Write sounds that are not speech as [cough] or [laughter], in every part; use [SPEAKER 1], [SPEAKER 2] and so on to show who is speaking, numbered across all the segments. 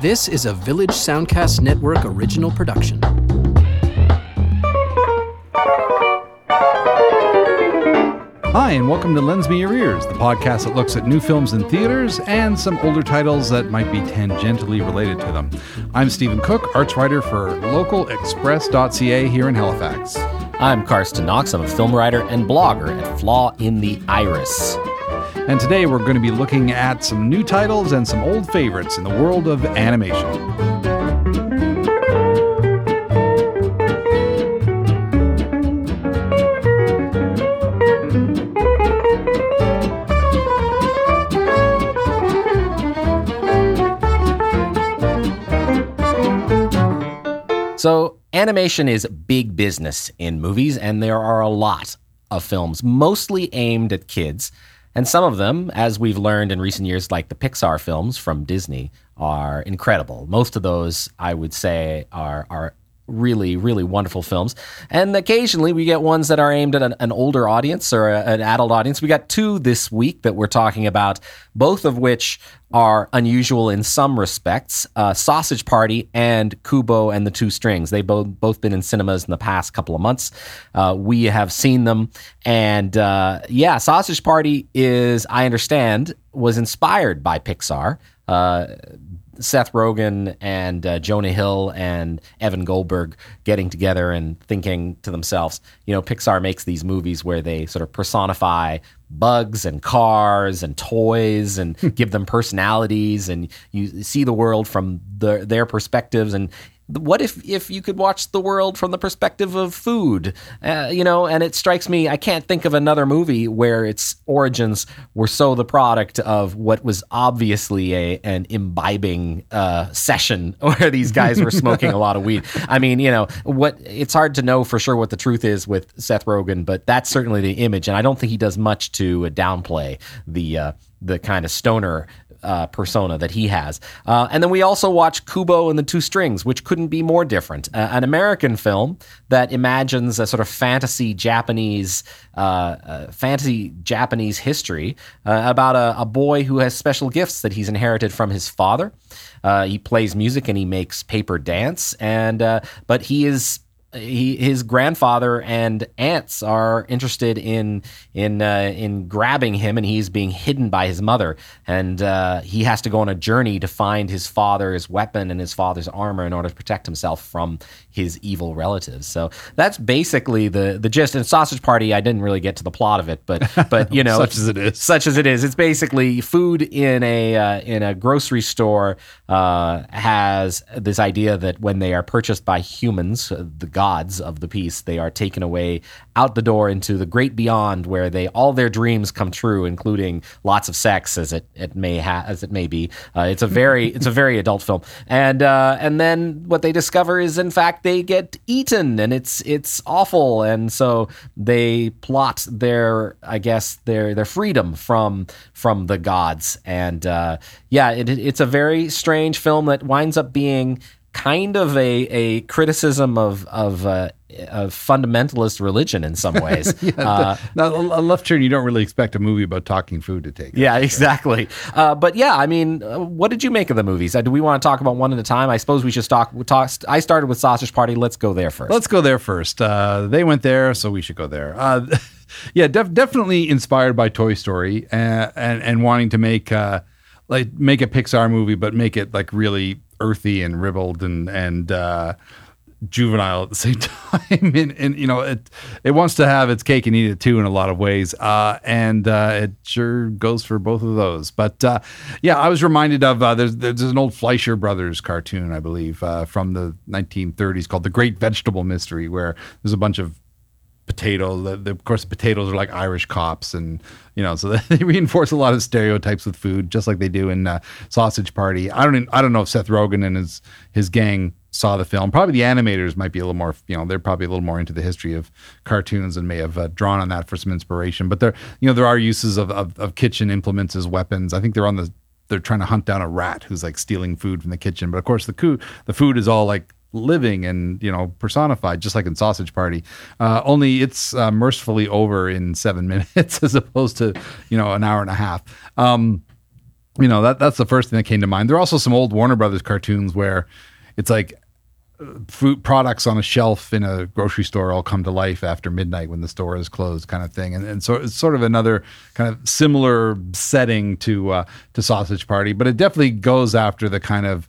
[SPEAKER 1] This is a Village Soundcast Network original production.
[SPEAKER 2] Hi, and welcome to Lends Me Your Ears, the podcast that looks at new films in theaters and some older titles that might be tangentially related to them. I'm Stephen Cook, arts writer for localxpress.ca here in Halifax.
[SPEAKER 3] I'm Carsten Knox. I'm a film writer and blogger at Flaw in the Iris.
[SPEAKER 2] And today we're going to be looking at some new titles and some old favorites in the world of animation.
[SPEAKER 3] So, animation is big business in movies, and there are a lot of films, mostly aimed at kids. And some of them, as we've learned in recent years, like the Pixar films from Disney, are incredible. Most of those, I would say, are, are really, really wonderful films. And occasionally we get ones that are aimed at an, an older audience or a, an adult audience. We got two this week that we're talking about, both of which are unusual in some respects. Uh, Sausage Party and Kubo and the Two Strings. They both both been in cinemas in the past couple of months. Uh, we have seen them, and uh, yeah, Sausage Party is, I understand, was inspired by Pixar. Seth Rogen and uh, Jonah Hill and Evan Goldberg getting together and thinking to themselves, you know, Pixar makes these movies where they sort of personify bugs and cars and toys and give them personalities and you see the world from the, their perspectives and what if if you could watch the world from the perspective of food? Uh, you know and it strikes me i can't think of another movie where its origins were so the product of what was obviously a an imbibing uh, session [laughs] where these guys were smoking a lot of weed. I mean you know what it's hard to know for sure what the truth is with seth rogen but that's certainly the image and i don't think he does much to downplay the uh, the kind of stoner uh, persona that he has. Uh, and then we also watch Kubo and the Two Strings, which couldn't be more different. Uh, an American film that imagines a sort of fantasy Japanese, uh, uh, fantasy Japanese history uh, about a, a, boy who has special gifts that he's inherited from his father. he plays music and he makes paper dance, and but he is he, his grandfather and aunts are interested in in uh, in grabbing him, and he's being hidden by his mother, and uh, he has to go on a journey to find his father's weapon and his father's armor in order to protect himself from his evil relatives. So that's basically the the gist. And Sausage Party, I didn't really get to the plot of it, but but you know, [laughs]
[SPEAKER 2] such as it is,
[SPEAKER 3] such as it is, it's basically food in a uh, in a grocery store uh, has this idea that when they are purchased by humans, uh, the gods of the piece, they are taken away out the door into the great beyond, where they all their dreams come true, including lots of sex, as it it may ha- as it may be. Uh, it's a very it's a very adult film, and uh, and then what they discover is in fact they get eaten, and it's it's awful, and so they plot their I guess their their freedom from from the gods, and uh, yeah, it, it's a very strange film that winds up being kind of a, a criticism of of, uh, of fundamentalist religion in some ways. [laughs]
[SPEAKER 2] yeah, uh, now, a left turn, you don't really expect a movie about talking food to take.
[SPEAKER 3] Yeah, exactly. Uh, but yeah, I mean, uh, what did you make of the movies? Uh, do we want to talk about one at a time? I suppose we should talk. talk I started with Sausage Party. Let's go there first.
[SPEAKER 2] Let's go there first. Uh, they went there, so we should go there. [laughs] yeah, def- definitely inspired by Toy Story and and, and wanting to make like make a Pixar movie, but make it like really earthy and ribald and and uh, juvenile at the [laughs] same time. [laughs] and, and, you know, it it wants to have its cake and eat it too in a lot of ways. Uh, and uh, it sure goes for both of those. But uh, yeah, I was reminded of uh, there's there's an old Fleischer Brothers cartoon, I believe, uh, from the 1930s called The Great Vegetable Mystery, where there's a bunch of potato. The, the, of course, potatoes are like Irish cops, and you know, so [laughs] they reinforce a lot of stereotypes with food, just like they do in uh, Sausage Party. I don't, I don't know if Seth Rogen and his his gang saw the film. Probably the animators might be a little more, you know, they're probably a little more into the history of cartoons and may have uh, drawn on that for some inspiration. But there, you know, there are uses of, of, of kitchen implements as weapons. I think they're on the they're trying to hunt down a rat who's like stealing food from the kitchen. But of course, the coup, the food is all like living and you know personified just like in sausage party uh, only it's uh, mercifully over in seven [laughs] minutes as opposed to you know an hour and a half um, you know that that's the first thing that came to mind. There are also some old Warner Brothers cartoons where it's like food products on a shelf in a grocery store all come to life after midnight when the store is closed, kind of thing. And, and so it's sort of another kind of similar setting to uh, to Sausage Party, but it definitely goes after the kind of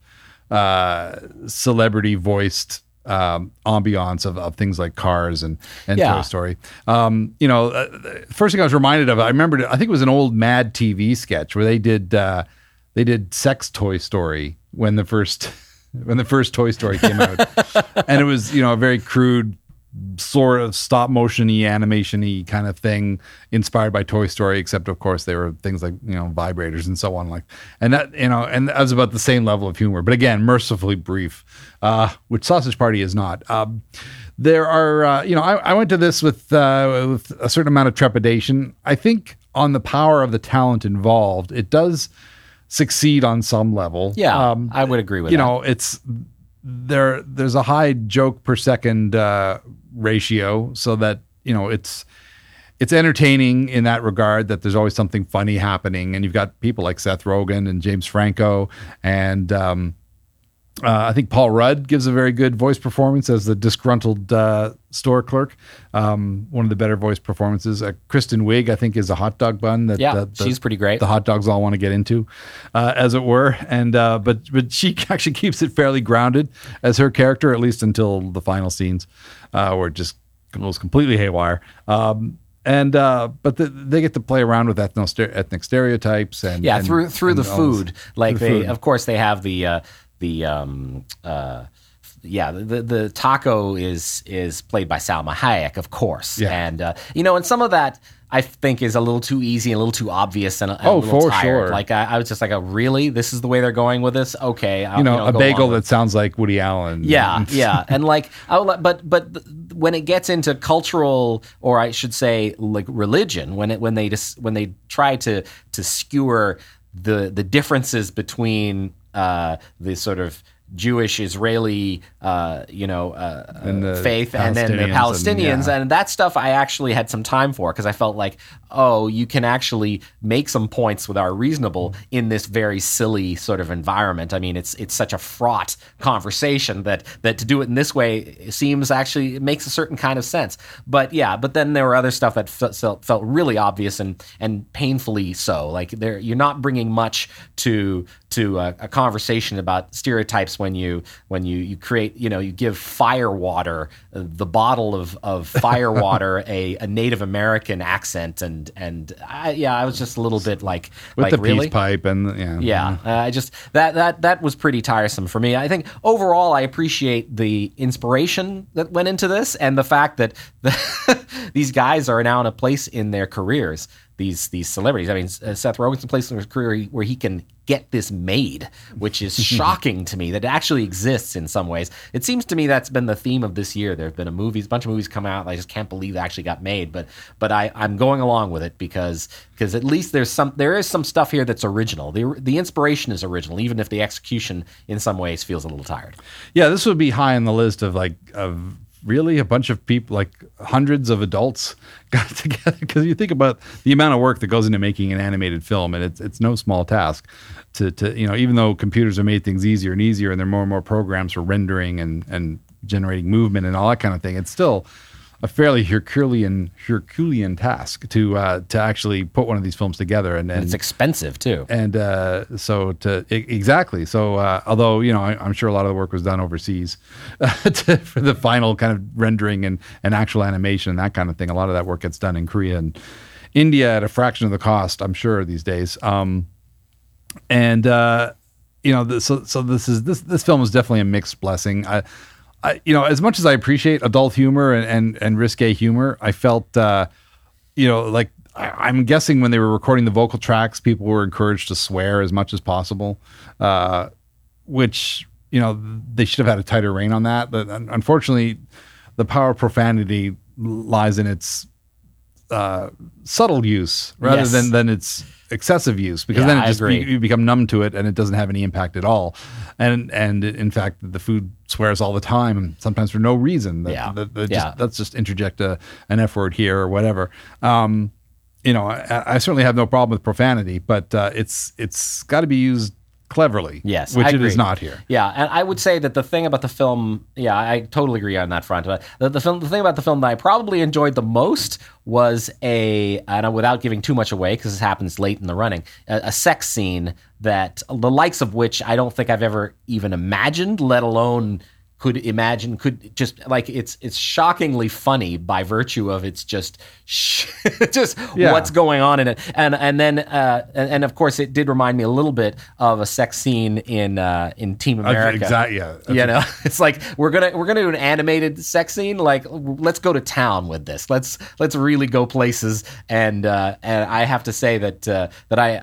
[SPEAKER 2] uh, celebrity voiced um, ambiance of, of things like Cars and, and
[SPEAKER 3] Yeah.
[SPEAKER 2] Toy Story. Um, you know, uh, first thing I was reminded of, I remembered, I think it was an old Mad TV sketch where they did uh, they did sex Toy Story when the first [laughs] when the first Toy Story came out, [laughs] and it was you know a very crude sort of stop motion-y animation-y kind of thing inspired by Toy Story except of course there were things like you know vibrators and so on like and that you know and that was about the same level of humor. But again mercifully brief uh which Sausage Party is not. Um there are uh, you know I, I went to this with uh, with a certain amount of trepidation. I think on the power of the talent involved it does succeed on some level.
[SPEAKER 3] Yeah,
[SPEAKER 2] um,
[SPEAKER 3] I would agree with
[SPEAKER 2] you
[SPEAKER 3] that.
[SPEAKER 2] know it's there there's a high joke per second uh, ratio so that you know it's it's entertaining in that regard that there's always something funny happening. And you've got people like Seth Rogen and James Franco and um, uh, I think Paul Rudd gives a very good voice performance as the disgruntled uh, store clerk. Um, one of the better voice performances. Uh, Kristen Wiig, I think, is a hot dog bun. That
[SPEAKER 3] Yeah,
[SPEAKER 2] that the-
[SPEAKER 3] she's pretty great.
[SPEAKER 2] The hot dogs all want to get into, uh, as it were. And uh, but but she [laughs] actually keeps it fairly grounded as her character, at least until the final scenes, uh, where it just goes completely haywire. Um, and uh, but the, they get to play around with ethno ethnic stereotypes and
[SPEAKER 3] yeah
[SPEAKER 2] and-
[SPEAKER 3] through through
[SPEAKER 2] and
[SPEAKER 3] the food like
[SPEAKER 2] through
[SPEAKER 3] they
[SPEAKER 2] food.
[SPEAKER 3] of course they have the uh the um uh yeah, the, the taco is is played by Salma Hayek, of course,
[SPEAKER 2] Yeah.
[SPEAKER 3] and uh, you know, and some of that I think is a little too easy and a little too obvious and a, and
[SPEAKER 2] Oh,
[SPEAKER 3] a little
[SPEAKER 2] for
[SPEAKER 3] tired.
[SPEAKER 2] sure.
[SPEAKER 3] Like I, I was just like, oh, really? This is the way they're going with this? Okay, I'll,
[SPEAKER 2] you know, a bagel that sounds like Woody Allen.
[SPEAKER 3] yeah, [laughs] yeah, and like, I but but when it gets into cultural, or I should say, like religion, when it when they just when they try to to skewer the the differences between uh, the sort of Jewish Israeli, uh, you know, uh,
[SPEAKER 2] And
[SPEAKER 3] faith, and then the
[SPEAKER 2] Palestinians and- yeah.
[SPEAKER 3] and that stuff I actually had some time for because I felt like, oh, you can actually make some points with our reasonable in this very silly sort of environment. I mean, it's it's such a fraught conversation that that to do it in this way seems actually it makes a certain kind of sense. But yeah, but then there were other stuff that felt felt really obvious and and painfully so. Like there, you're not bringing much to to a, a conversation about stereotypes when you when you you create you know you give fire water uh, the bottle of of [laughs] fire water a, a Native American accent and and I, yeah I was just a little bit like
[SPEAKER 2] with
[SPEAKER 3] like
[SPEAKER 2] the
[SPEAKER 3] really
[SPEAKER 2] peace pipe and yeah,
[SPEAKER 3] yeah, uh, I just that that that was pretty tiresome for me. I think overall, I appreciate the inspiration that went into this, and the fact that the, [laughs] these guys are now in a place in their careers. These these celebrities. I mean, uh, Seth Rogen's in a place in his career where he can get this made, which is [laughs] shocking to me that it actually exists in some ways. It seems to me that's been the theme of this year. There have been a movies, a bunch of movies come out. I just can't believe they actually got made. But but I I'm going along with it because because at least there's some there is some stuff here that's original. The the inspiration is original, even if the execution in some ways feels a little tired.
[SPEAKER 2] Yeah, this would be high on the list of like of really a bunch of people, like hundreds of adults [laughs] got together. Because you think about the amount of work that goes into making an animated film, and it's it's no small task. To to you know, even though computers have made things easier and easier, and there are more and more programs for rendering and and generating movement and all that kind of thing, it's still a fairly Herculean Herculean task to uh, to actually put one of these films together. And, and
[SPEAKER 3] It's expensive too.
[SPEAKER 2] and uh, so to exactly so uh, although you know I, i'm sure a lot of the work was done overseas [laughs] to, for the final kind of rendering and, and actual animation and that kind of thing a lot of that work gets done in korea and india at a fraction of the cost i'm sure these days um, and uh, you know this, so so this is this this film is definitely a mixed blessing I, I you know as much as i appreciate adult humor and and, and risque humor i felt uh, you know, like I, I'm guessing when they were recording the vocal tracks, people were encouraged to swear as much as possible, uh, which you know they should have had a tighter rein on that. But unfortunately, the power of profanity lies in its uh, subtle use rather
[SPEAKER 3] Yes.
[SPEAKER 2] than than its excessive use because
[SPEAKER 3] Yeah,
[SPEAKER 2] then it just
[SPEAKER 3] agree.
[SPEAKER 2] you become numb to it and it doesn't have any impact at all. And and in fact, the food swears all the time and sometimes for no reason. That,
[SPEAKER 3] Yeah.
[SPEAKER 2] that- that
[SPEAKER 3] Yeah.
[SPEAKER 2] just, let's just interject a, an F word here or whatever. Um, you know, I, I certainly have no problem with profanity, but uh, it's it's got to be used cleverly.
[SPEAKER 3] Yes,
[SPEAKER 2] which
[SPEAKER 3] I
[SPEAKER 2] it is
[SPEAKER 3] agree.
[SPEAKER 2] not here.
[SPEAKER 3] Yeah, and I would say that the thing about the film, yeah, I totally agree on that front. But the, the film, the thing about the film that I probably enjoyed the most was a, and without giving too much away because this happens late in the running, a, a sex scene that the likes of which I don't think I've ever even imagined, let alone could imagine could just like it's it's shockingly funny by virtue of it's just [laughs] just
[SPEAKER 2] Yeah.
[SPEAKER 3] what's going on in it and and then uh and, and of course it did remind me a little bit of a sex scene in uh in Team America
[SPEAKER 2] Exactly. Yeah.
[SPEAKER 3] you know [laughs] it's like we're gonna we're gonna do an animated sex scene like let's go to town with this let's let's really go places and uh and i have to say that uh that i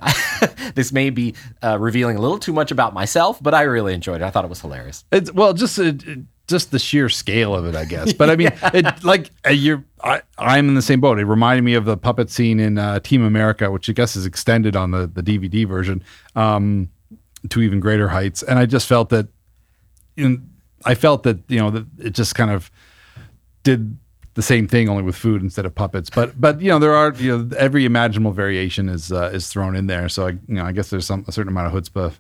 [SPEAKER 3] [laughs] this may be uh revealing a little too much about myself but i really enjoyed it i thought it was hilarious
[SPEAKER 2] It's well, just it, it- just the sheer scale of it, I guess. [laughs] But I mean, it like uh, you're. I, I'm in the same boat. It reminded me of the puppet scene in uh, Team America, which I guess is extended on the the DVD version um, to even greater heights. And I just felt that, in, I felt that you know that it just kind of did the same thing only with food instead of puppets. But but you know there are you know every imaginable variation is uh, is thrown in there. So I you know I guess there's some a certain amount of chutzpah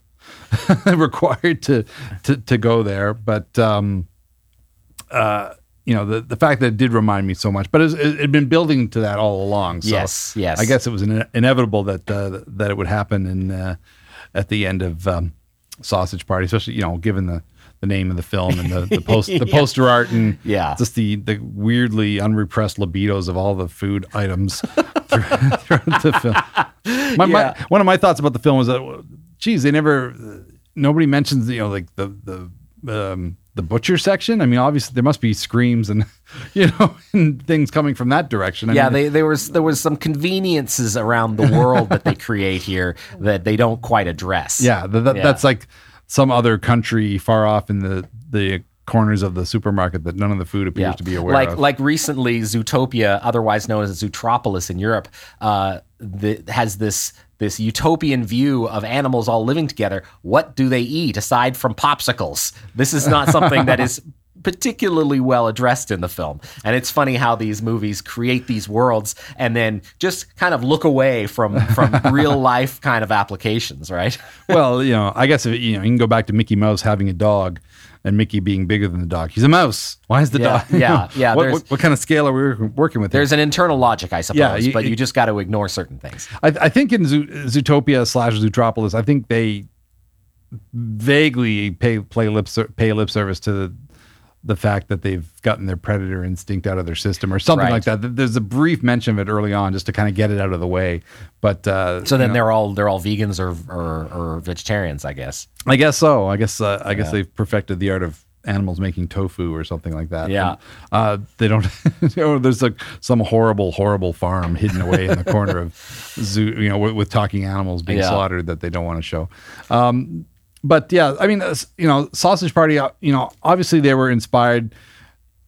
[SPEAKER 2] [laughs] required to to to go there. But um, uh, you know the the fact that it did remind me so much, but it, it had been building to that all along. So
[SPEAKER 3] Yes, yes.
[SPEAKER 2] I guess it was ine- inevitable that uh, that it would happen in uh, at the end of um, Sausage Party, especially you know given the. The name of the film and the, the post [laughs] the poster art and
[SPEAKER 3] Yeah.
[SPEAKER 2] just the the weirdly unrepressed libidos of all the food items [laughs] throughout throughout the film. My, my, one of my thoughts about the film was that, geez, they never, nobody mentions, you know, like the the um, the butcher section. I mean, obviously there must be screams and [laughs] you know [laughs] and things coming from that direction. I
[SPEAKER 3] yeah,
[SPEAKER 2] mean,
[SPEAKER 3] they, there was there was some conveniences around the world that they create here [laughs] that they don't quite address.
[SPEAKER 2] yeah, th- that,
[SPEAKER 3] Yeah.
[SPEAKER 2] that's like some other country far off in the the corners of the supermarket that none of the food appears to be aware
[SPEAKER 3] like
[SPEAKER 2] of.
[SPEAKER 3] like recently, Zootopia, otherwise known as Zootropolis in Europe, uh, the, has this this utopian view of animals all living together. What do they eat aside from popsicles? This is not something that is [laughs] particularly well addressed in the film. And it's funny how these movies create these worlds and then just kind of look away from from [laughs] real life kind of applications, right?
[SPEAKER 2] well, you know, I guess if, you know you can go back to Mickey Mouse having a dog. And Mickey being bigger than the dog. He's a mouse. Why is the
[SPEAKER 3] Yeah,
[SPEAKER 2] dog?
[SPEAKER 3] yeah, [laughs] yeah,
[SPEAKER 2] What, what, what kind of scale are we working with? here?
[SPEAKER 3] There's an internal logic, I suppose,
[SPEAKER 2] Yeah, you-
[SPEAKER 3] but you just got to ignore certain things.
[SPEAKER 2] I, I think in Zoo, Zootopia slash Zootropolis, I think they vaguely pay play lip ser- pay lip service to the, the fact that they've gotten their predator instinct out of their system or something
[SPEAKER 3] Right.
[SPEAKER 2] like that. There's a brief mention of it early on just to kind of get it out of the way. But uh,
[SPEAKER 3] So then
[SPEAKER 2] you know,
[SPEAKER 3] they're all they're all vegans or, or or vegetarians, I guess.
[SPEAKER 2] I guess so. I guess uh, I guess they've perfected the art of animals making tofu or something like that.
[SPEAKER 3] Yeah.
[SPEAKER 2] And, uh, they don't. [laughs] you know, there's like some horrible, horrible farm hidden away in the corner of [laughs] zoo. You know, with, with talking animals being
[SPEAKER 3] Yeah.
[SPEAKER 2] slaughtered that they don't want to show. Um, but yeah, I mean, you know, Sausage Party. uh, You know, obviously they were inspired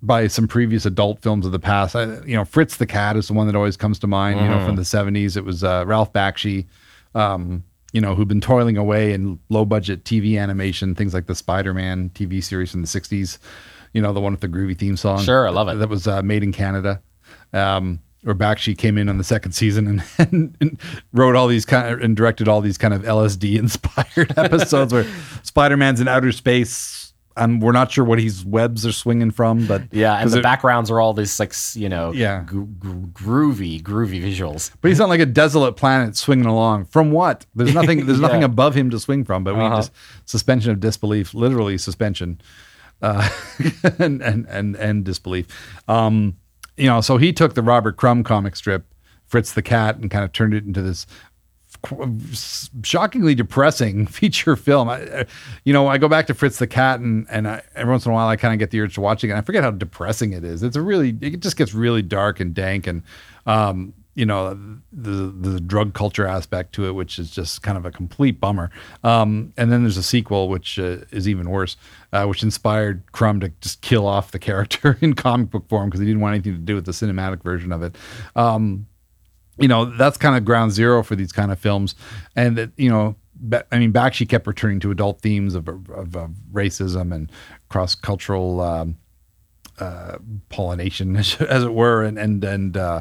[SPEAKER 2] by some previous adult films of the past. I, you know, Fritz the Cat is the one that always comes to mind. You know, from the '70s, it was uh, Ralph Bakshi. Um, you know, who'd been toiling away in low budget TV animation, things like the Spider Man TV series from the '60s. You know, the one with the groovy theme song.
[SPEAKER 3] Sure, I love it.
[SPEAKER 2] That was uh, made in Canada. Um, or Bakshi came in on the second season and, [laughs] and, and wrote all these kind of and directed all these kind of LSD [laughs] inspired episodes where Spider Man's in outer space and we're not sure what his webs are swinging from, but
[SPEAKER 3] Yeah, and the
[SPEAKER 2] it-
[SPEAKER 3] backgrounds are all these like you know
[SPEAKER 2] Yeah.
[SPEAKER 3] gro- gro- groovy groovy visuals.
[SPEAKER 2] But he's on like a desolate planet swinging along. From what? There's nothing. There's [laughs] nothing above him to swing from. But we
[SPEAKER 3] Uh-huh.
[SPEAKER 2] just suspension of disbelief, literally suspension, uh, and, and and and disbelief. Um, you know, so he took the Robert Crumb comic strip, Fritz the Cat, and kind of turned it into this shockingly depressing [laughs] feature film. I, you know, I go back to Fritz the Cat, and and I, every once in a while I kind of get the urge to watch it, and I forget how depressing it is. It's a really, it just gets really dark and dank, and um, you know, the the drug culture aspect to it, which is just kind of a complete bummer. Um, and then there's a sequel, which uh, is even worse, uh, which inspired Crumb to just kill off the character [laughs] in comic book form because he didn't want anything to do with the cinematic version of it. Um, you know that's kind of ground zero for these kind of films and that you know i mean bakshi kept returning to adult themes of, of, of racism and cross-cultural um, uh, pollination [laughs] as it were and and and uh,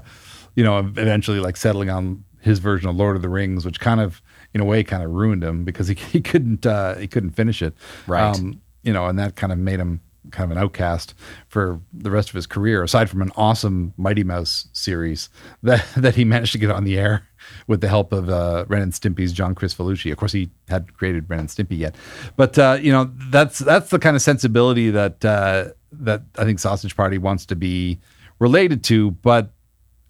[SPEAKER 2] you know, eventually like settling on his version of Lord of the Rings, which kind of, in a way, kind of ruined him because he, [laughs] he couldn't uh, he couldn't finish it.
[SPEAKER 3] Right.
[SPEAKER 2] Um, you know, and that kind of made him kind of an outcast for the rest of his career, aside from an awesome Mighty Mouse series [laughs] that that he managed to get on the air with the help of uh, Ren and Stimpy's John Kricfalusi. Of course, he hadn't created Ren and Stimpy yet, but uh, you know that's that's the kind of sensibility that uh, that I think Sausage Party wants to be related to, but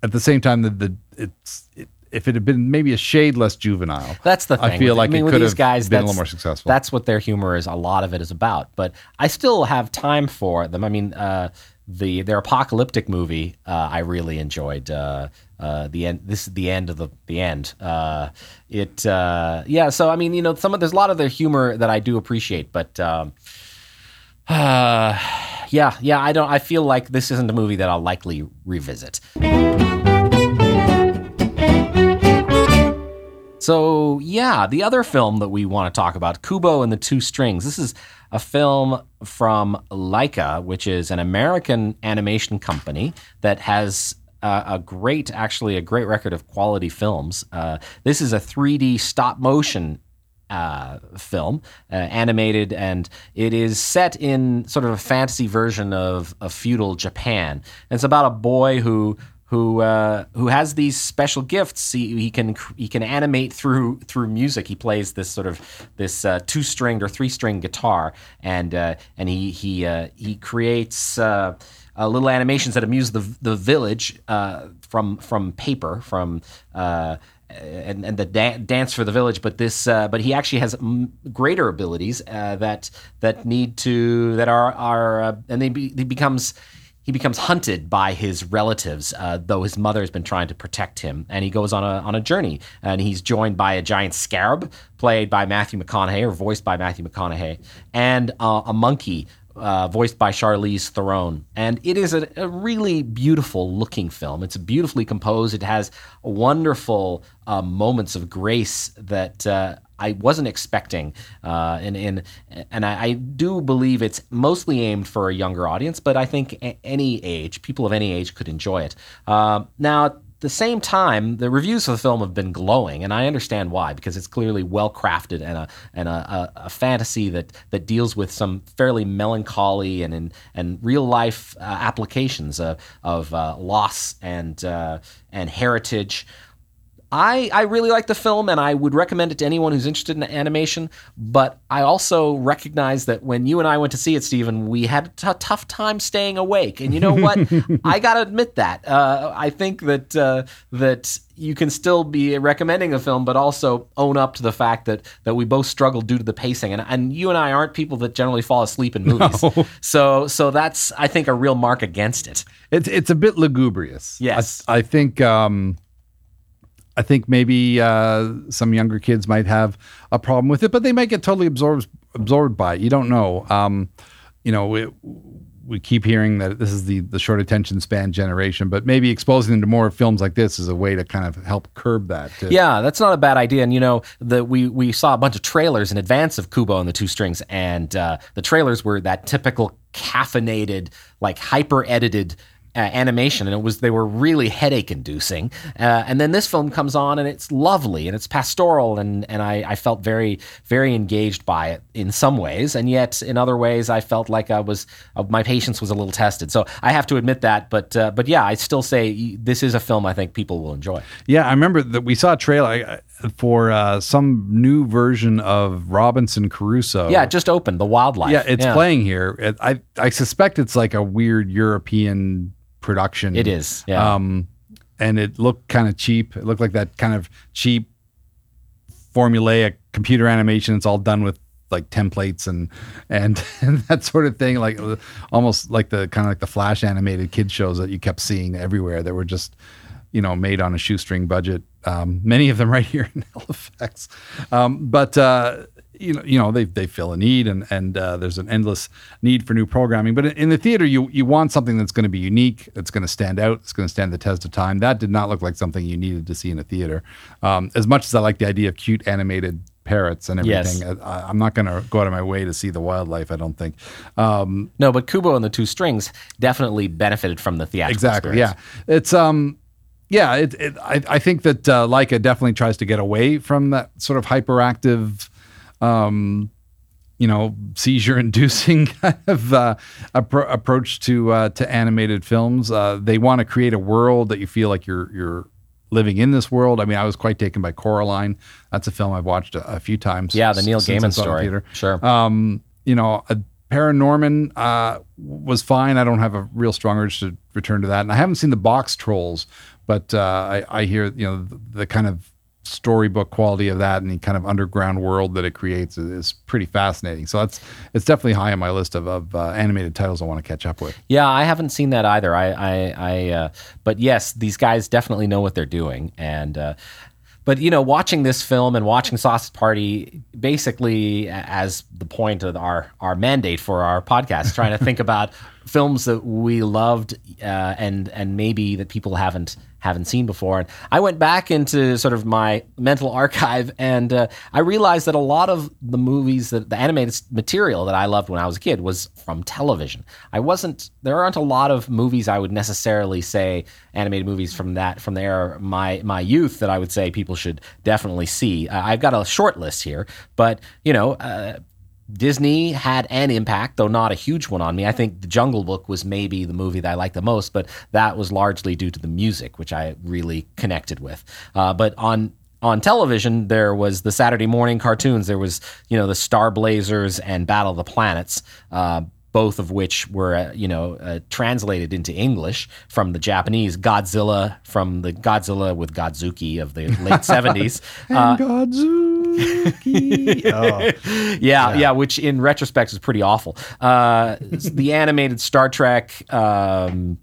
[SPEAKER 2] at the same time, the, the it's it, if it had been maybe a shade less juvenile,
[SPEAKER 3] That's the thing.
[SPEAKER 2] I feel like
[SPEAKER 3] I mean,
[SPEAKER 2] it could
[SPEAKER 3] these
[SPEAKER 2] have
[SPEAKER 3] guys,
[SPEAKER 2] been a little more successful.
[SPEAKER 3] That's what their humor is. A lot of it is about. But I still have time for them. I mean, uh, the their apocalyptic movie uh, I really enjoyed. Uh, uh, the end. This is the end of the the end. Uh, it. Uh, yeah. So I mean, you know, some of there's a lot of their humor that I do appreciate, but. Um, uh, [sighs] yeah, yeah, I don't. I feel like this isn't a movie that I'll likely revisit. So, yeah, the other film that we want to talk about, Kubo and the Two Strings. This is a film from Laika, which is an American animation company that has uh, a great, actually, a great record of quality films. Uh, this is a 3D stop motion uh, film, uh, animated, and it is set in sort of a fantasy version of, of feudal Japan. And it's about a boy who who uh, who has these special gifts. He, he can he can animate through through music. He plays this sort of this uh, two stringed or three string guitar, and uh, and he he uh, he creates. Uh, little animations that amuse the the village uh, from from paper from uh, and, and the da- dance for the village, but this, uh, but he actually has m- greater abilities uh, that that need to that are are uh, and they be, he becomes he becomes hunted by his relatives, uh, though his mother has been trying to protect him, and he goes on a on a journey, and he's joined by a giant scarab played by Matthew McConaughey or voiced by Matthew McConaughey, and a monkey uh, voiced by Charlize Theron. And it is a, a really beautiful looking film. It's beautifully composed. It has wonderful uh, moments of grace that uh, I wasn't expecting. Uh, and and, and I, I do believe it's mostly aimed for a younger audience, but I think any age, people of any age could enjoy it. Uh, now, the same time, the reviews for the film have been glowing, and I understand why because it's clearly well crafted and a and a, a, fantasy that that deals with some fairly melancholy and and, and real life uh, applications of of uh, loss and uh, and heritage. I, I really like the film and I would recommend it to anyone who's interested in animation. But I also recognize that when you and I went to see it, Stephen, we had a t- tough time staying awake. And you know what? [laughs] I got to admit that. Uh, I think that uh, that you can still be recommending a film, but also own up to the fact that that we both struggled due to the pacing. And, and you and I aren't people that generally fall asleep in movies. [laughs] So so that's I think a real mark against it.
[SPEAKER 2] It's it's a bit lugubrious.
[SPEAKER 3] Yes.
[SPEAKER 2] I, I think um, I think maybe uh, some younger kids might have a problem with it, but they might get totally absorbed absorbed by it. You don't know. Um, you know, we, we keep hearing that this is the the short attention span generation, but maybe exposing them to more films like this is a way to kind of help curb that.
[SPEAKER 3] Yeah, that's not a bad idea. And you know, the we we saw a bunch of trailers in advance of Kubo and the Two Strings, and uh, the trailers were that typical caffeinated, like hyper edited. Uh, animation and it was they were really headache inducing uh, and then this film comes on and it's lovely and it's pastoral and and I, I felt very very engaged by it in some ways and yet in other ways I felt like I was uh, my patience was a little tested so I have to admit that but uh, but yeah I still say this is a film I think people will enjoy
[SPEAKER 2] Yeah, I remember that we saw a trailer uh, for uh, some new version of Robinson Crusoe.
[SPEAKER 3] Yeah, it just opened the wildlife.
[SPEAKER 2] Yeah, it's playing here. I I suspect it's like a weird European production.
[SPEAKER 3] It is. Yeah.
[SPEAKER 2] Um, and it looked kind of cheap. It looked like that kind of cheap formulaic computer animation. It's all done with like templates and and, [laughs] and that sort of thing. Like almost like the kind of like the flash animated kid shows that you kept seeing everywhere. That were just you know made on a shoestring budget. Um, many of them [laughs] right here in Halifax. Um, but uh, you know, you know, they they fill a need, and and uh, there's an endless need for new programming. But in, the theater, you you want something that's going to be unique, that's going to stand out, it's going to stand the test of time. That did not look like something you needed to see in a theater. Um, as much as I like the idea of cute animated parrots and
[SPEAKER 3] Yes.
[SPEAKER 2] everything, I, I'm not going to go out of my way to see the wildlife. I don't think. Um,
[SPEAKER 3] no, but Kubo and the Two Strings definitely benefited from the theatrical
[SPEAKER 2] exactly.
[SPEAKER 3] experience.
[SPEAKER 2] Yeah, it's um, yeah, it, it, I, I think that uh, Laika definitely tries to get away from that sort of hyperactive, um, you know, seizure-inducing [laughs] kind of uh, appro- approach to uh, to animated films. Uh, they want to create a world that you feel like you're you're living in this world. I mean, I was quite taken by Coraline. That's a film I've watched a, a few times.
[SPEAKER 3] Yeah, the Neil Gaiman
[SPEAKER 2] saw it in
[SPEAKER 3] story.
[SPEAKER 2] theater.
[SPEAKER 3] Sure.
[SPEAKER 2] Um, you know, a ParaNorman uh, was fine. I don't have a real strong urge to return to that, and I haven't seen the Boxtrolls, but uh, I, I hear you know the, the kind of storybook quality of that and the kind of underground world that it creates is, is pretty fascinating. So that's it's definitely high on my list of, of uh, animated titles I want to catch up with.
[SPEAKER 3] Yeah, I haven't seen that either. I, I, I uh, but yes, these guys definitely know what they're doing, and uh, but you know, watching this film and watching Sausage Party, basically as the point of our our mandate for our podcast, trying to think [laughs] about films that we loved uh, and and maybe that people haven't haven't seen before. And I went back into sort of my mental archive, and uh, I realized that a lot of the movies that the animated material that I loved when I was a kid was from television. I wasn't. There aren't a lot of movies I would necessarily say animated movies from that from there my my youth that I would say people should definitely see. Uh, I've got a short list here, but you know. Uh, Disney had an impact, though not a huge one on me. I think The Jungle Book was maybe the movie that I liked the most, but that was largely due to the music, which I really connected with. Uh, but on on television, there was the Saturday morning cartoons. There was, you know, the Star Blazers and Battle of the Planets. Uh, both of which were, uh, you know, uh, translated into English from the Japanese. Godzilla from the Godzilla with Godzooky of the late [laughs] seventies. Uh,
[SPEAKER 2] Godzooky. [laughs] oh. [laughs]
[SPEAKER 3] yeah, yeah, which in retrospect is pretty awful. Uh, the animated Star Trek, um,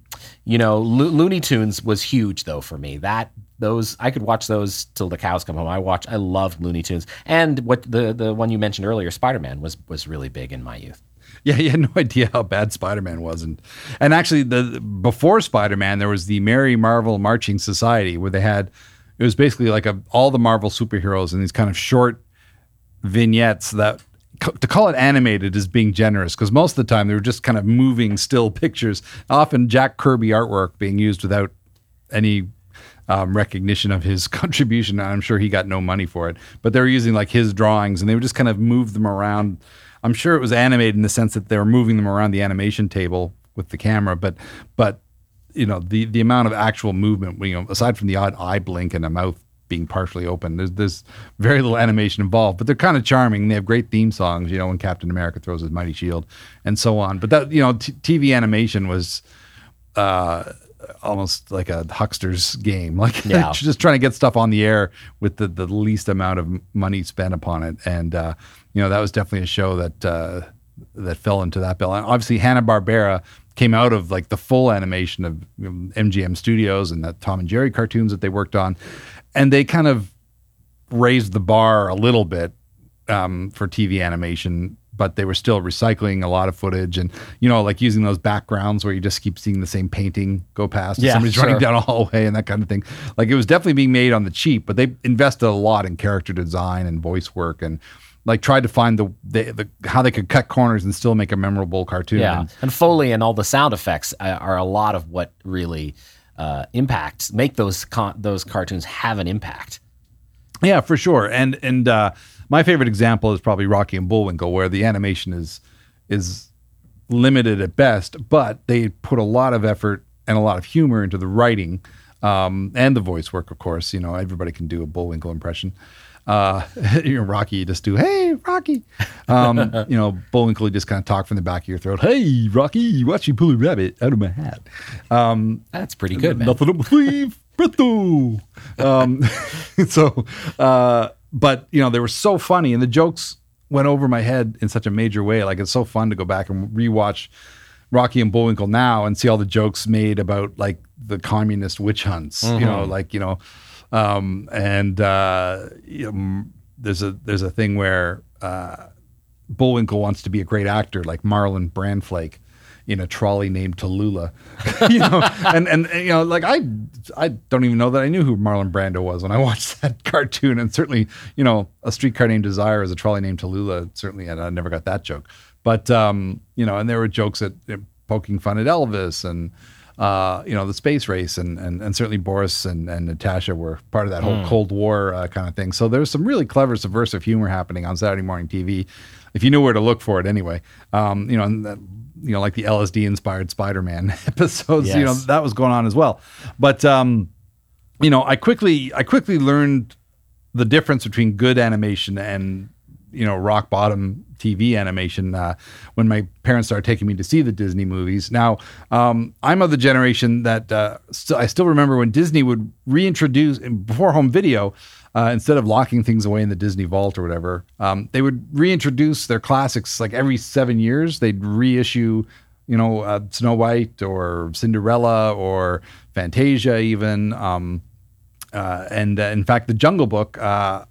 [SPEAKER 3] you know, Lo- Looney Tunes was huge though for me. That those I could watch those till the cows come home. I watch, I loved Looney Tunes, and what the the one you mentioned earlier, Spider Man, was was really big in my youth.
[SPEAKER 2] Yeah, you had no [laughs] idea how bad Spider-Man was, and and actually, the before Spider-Man, there was the Merry Marvel Marching Society, where they had it was basically like a all the Marvel superheroes in these kind of short vignettes that to call it animated is being generous because most of the time they were just kind of moving still pictures, often Jack Kirby artwork being used without any um, recognition of his [laughs] contribution. And I'm sure he got no money for it, but they were using like his drawings and they would just kind of move them around. I'm sure it was animated in the sense that they were moving them around the animation table with the camera, but but you know the the amount of actual movement, you know, aside from the odd eye blink and a mouth being partially open, there's there's very little animation involved. But they're kind of charming. They have great theme songs, you know, when Captain America throws his mighty shield and so on. But that you know, t- TV animation was uh, almost like a huckster's game, [laughs] like
[SPEAKER 3] Yeah. [laughs]
[SPEAKER 2] just trying to get stuff on the air with the, the least amount of money spent upon it. And uh, you know that was definitely a show that uh, that fell into that bill. And obviously Hanna Barbera came out of like the full animation of MGM Studios and the Tom and Jerry cartoons that they worked on, and they kind of raised the bar a little bit um, for TV animation, but they were still recycling a lot of footage and, you know, like using those backgrounds where you just keep seeing the same painting go past.
[SPEAKER 3] Yeah,
[SPEAKER 2] somebody's
[SPEAKER 3] sure.
[SPEAKER 2] running down a hallway and that kind of thing. Like it was definitely being made on the cheap, but they invested a lot in character design and voice work and like tried to find the, the, the how they could cut corners and still make a memorable cartoon.
[SPEAKER 3] Yeah,
[SPEAKER 2] And-
[SPEAKER 3] and Foley and all the sound effects uh, are a lot of what really uh, impacts make those con- those cartoons have an impact.
[SPEAKER 2] Yeah, for sure. And and uh, my favorite example is probably Rocky and Bullwinkle, where the animation is is limited at best, but they put a lot of effort and a lot of humor into the writing um, and the voice work. Of course, you know everybody can do a Bullwinkle impression. Uh, [laughs] you know, Rocky, you just do, "Hey, Rocky." Um, [laughs] you know, Bullwinkle, you just kind of talk from the back of your throat. Hey, Rocky, watch me pull a rabbit out of my hat. Um,
[SPEAKER 3] That's pretty good, man.
[SPEAKER 2] Nothing to believe. Presto. Um, [laughs] so, uh, but you know, they were so funny, and the jokes went over my head in such a major way. Like it's so fun to go back and rewatch Rocky and Bullwinkle now and see all the jokes made about like the communist witch hunts. You know, like you know, um, and uh, you know, there's a there's a thing where uh, Bullwinkle wants to be a great actor, like Marlon Brandflake in a trolley named Tallulah. [laughs] you know, and, and and, you know, like I I don't even know that I knew who Marlon Brando was when I [laughs] watched that cartoon, and certainly, you know, a streetcar named Desire is a trolley named Tallulah. Certainly, and I never got that joke. But um, you know, and there were jokes at, at poking fun at Elvis and uh, you know, the space race, and and, and certainly Boris and, and Natasha were part of that whole Cold War uh, kind of thing. So there's some really clever subversive humor happening on Saturday morning TV, if you knew where to look for it. Anyway, um, you know, and that, you know, like the LSD inspired Spider-Man [laughs] episodes, you know, that was going on as well. But um, you know, I quickly I quickly learned the difference between good animation and you know rock bottom TV animation uh, when my parents started taking me to see the Disney movies. Now um, I'm of the generation that uh, st- I still remember when Disney would reintroduce before home video. Uh, instead of locking things away in the Disney vault or whatever, um, they would reintroduce their classics like every seven years. They'd reissue you know, uh, Snow White or Cinderella or Fantasia, even. Um, uh, and uh, in fact, The Jungle Book uh,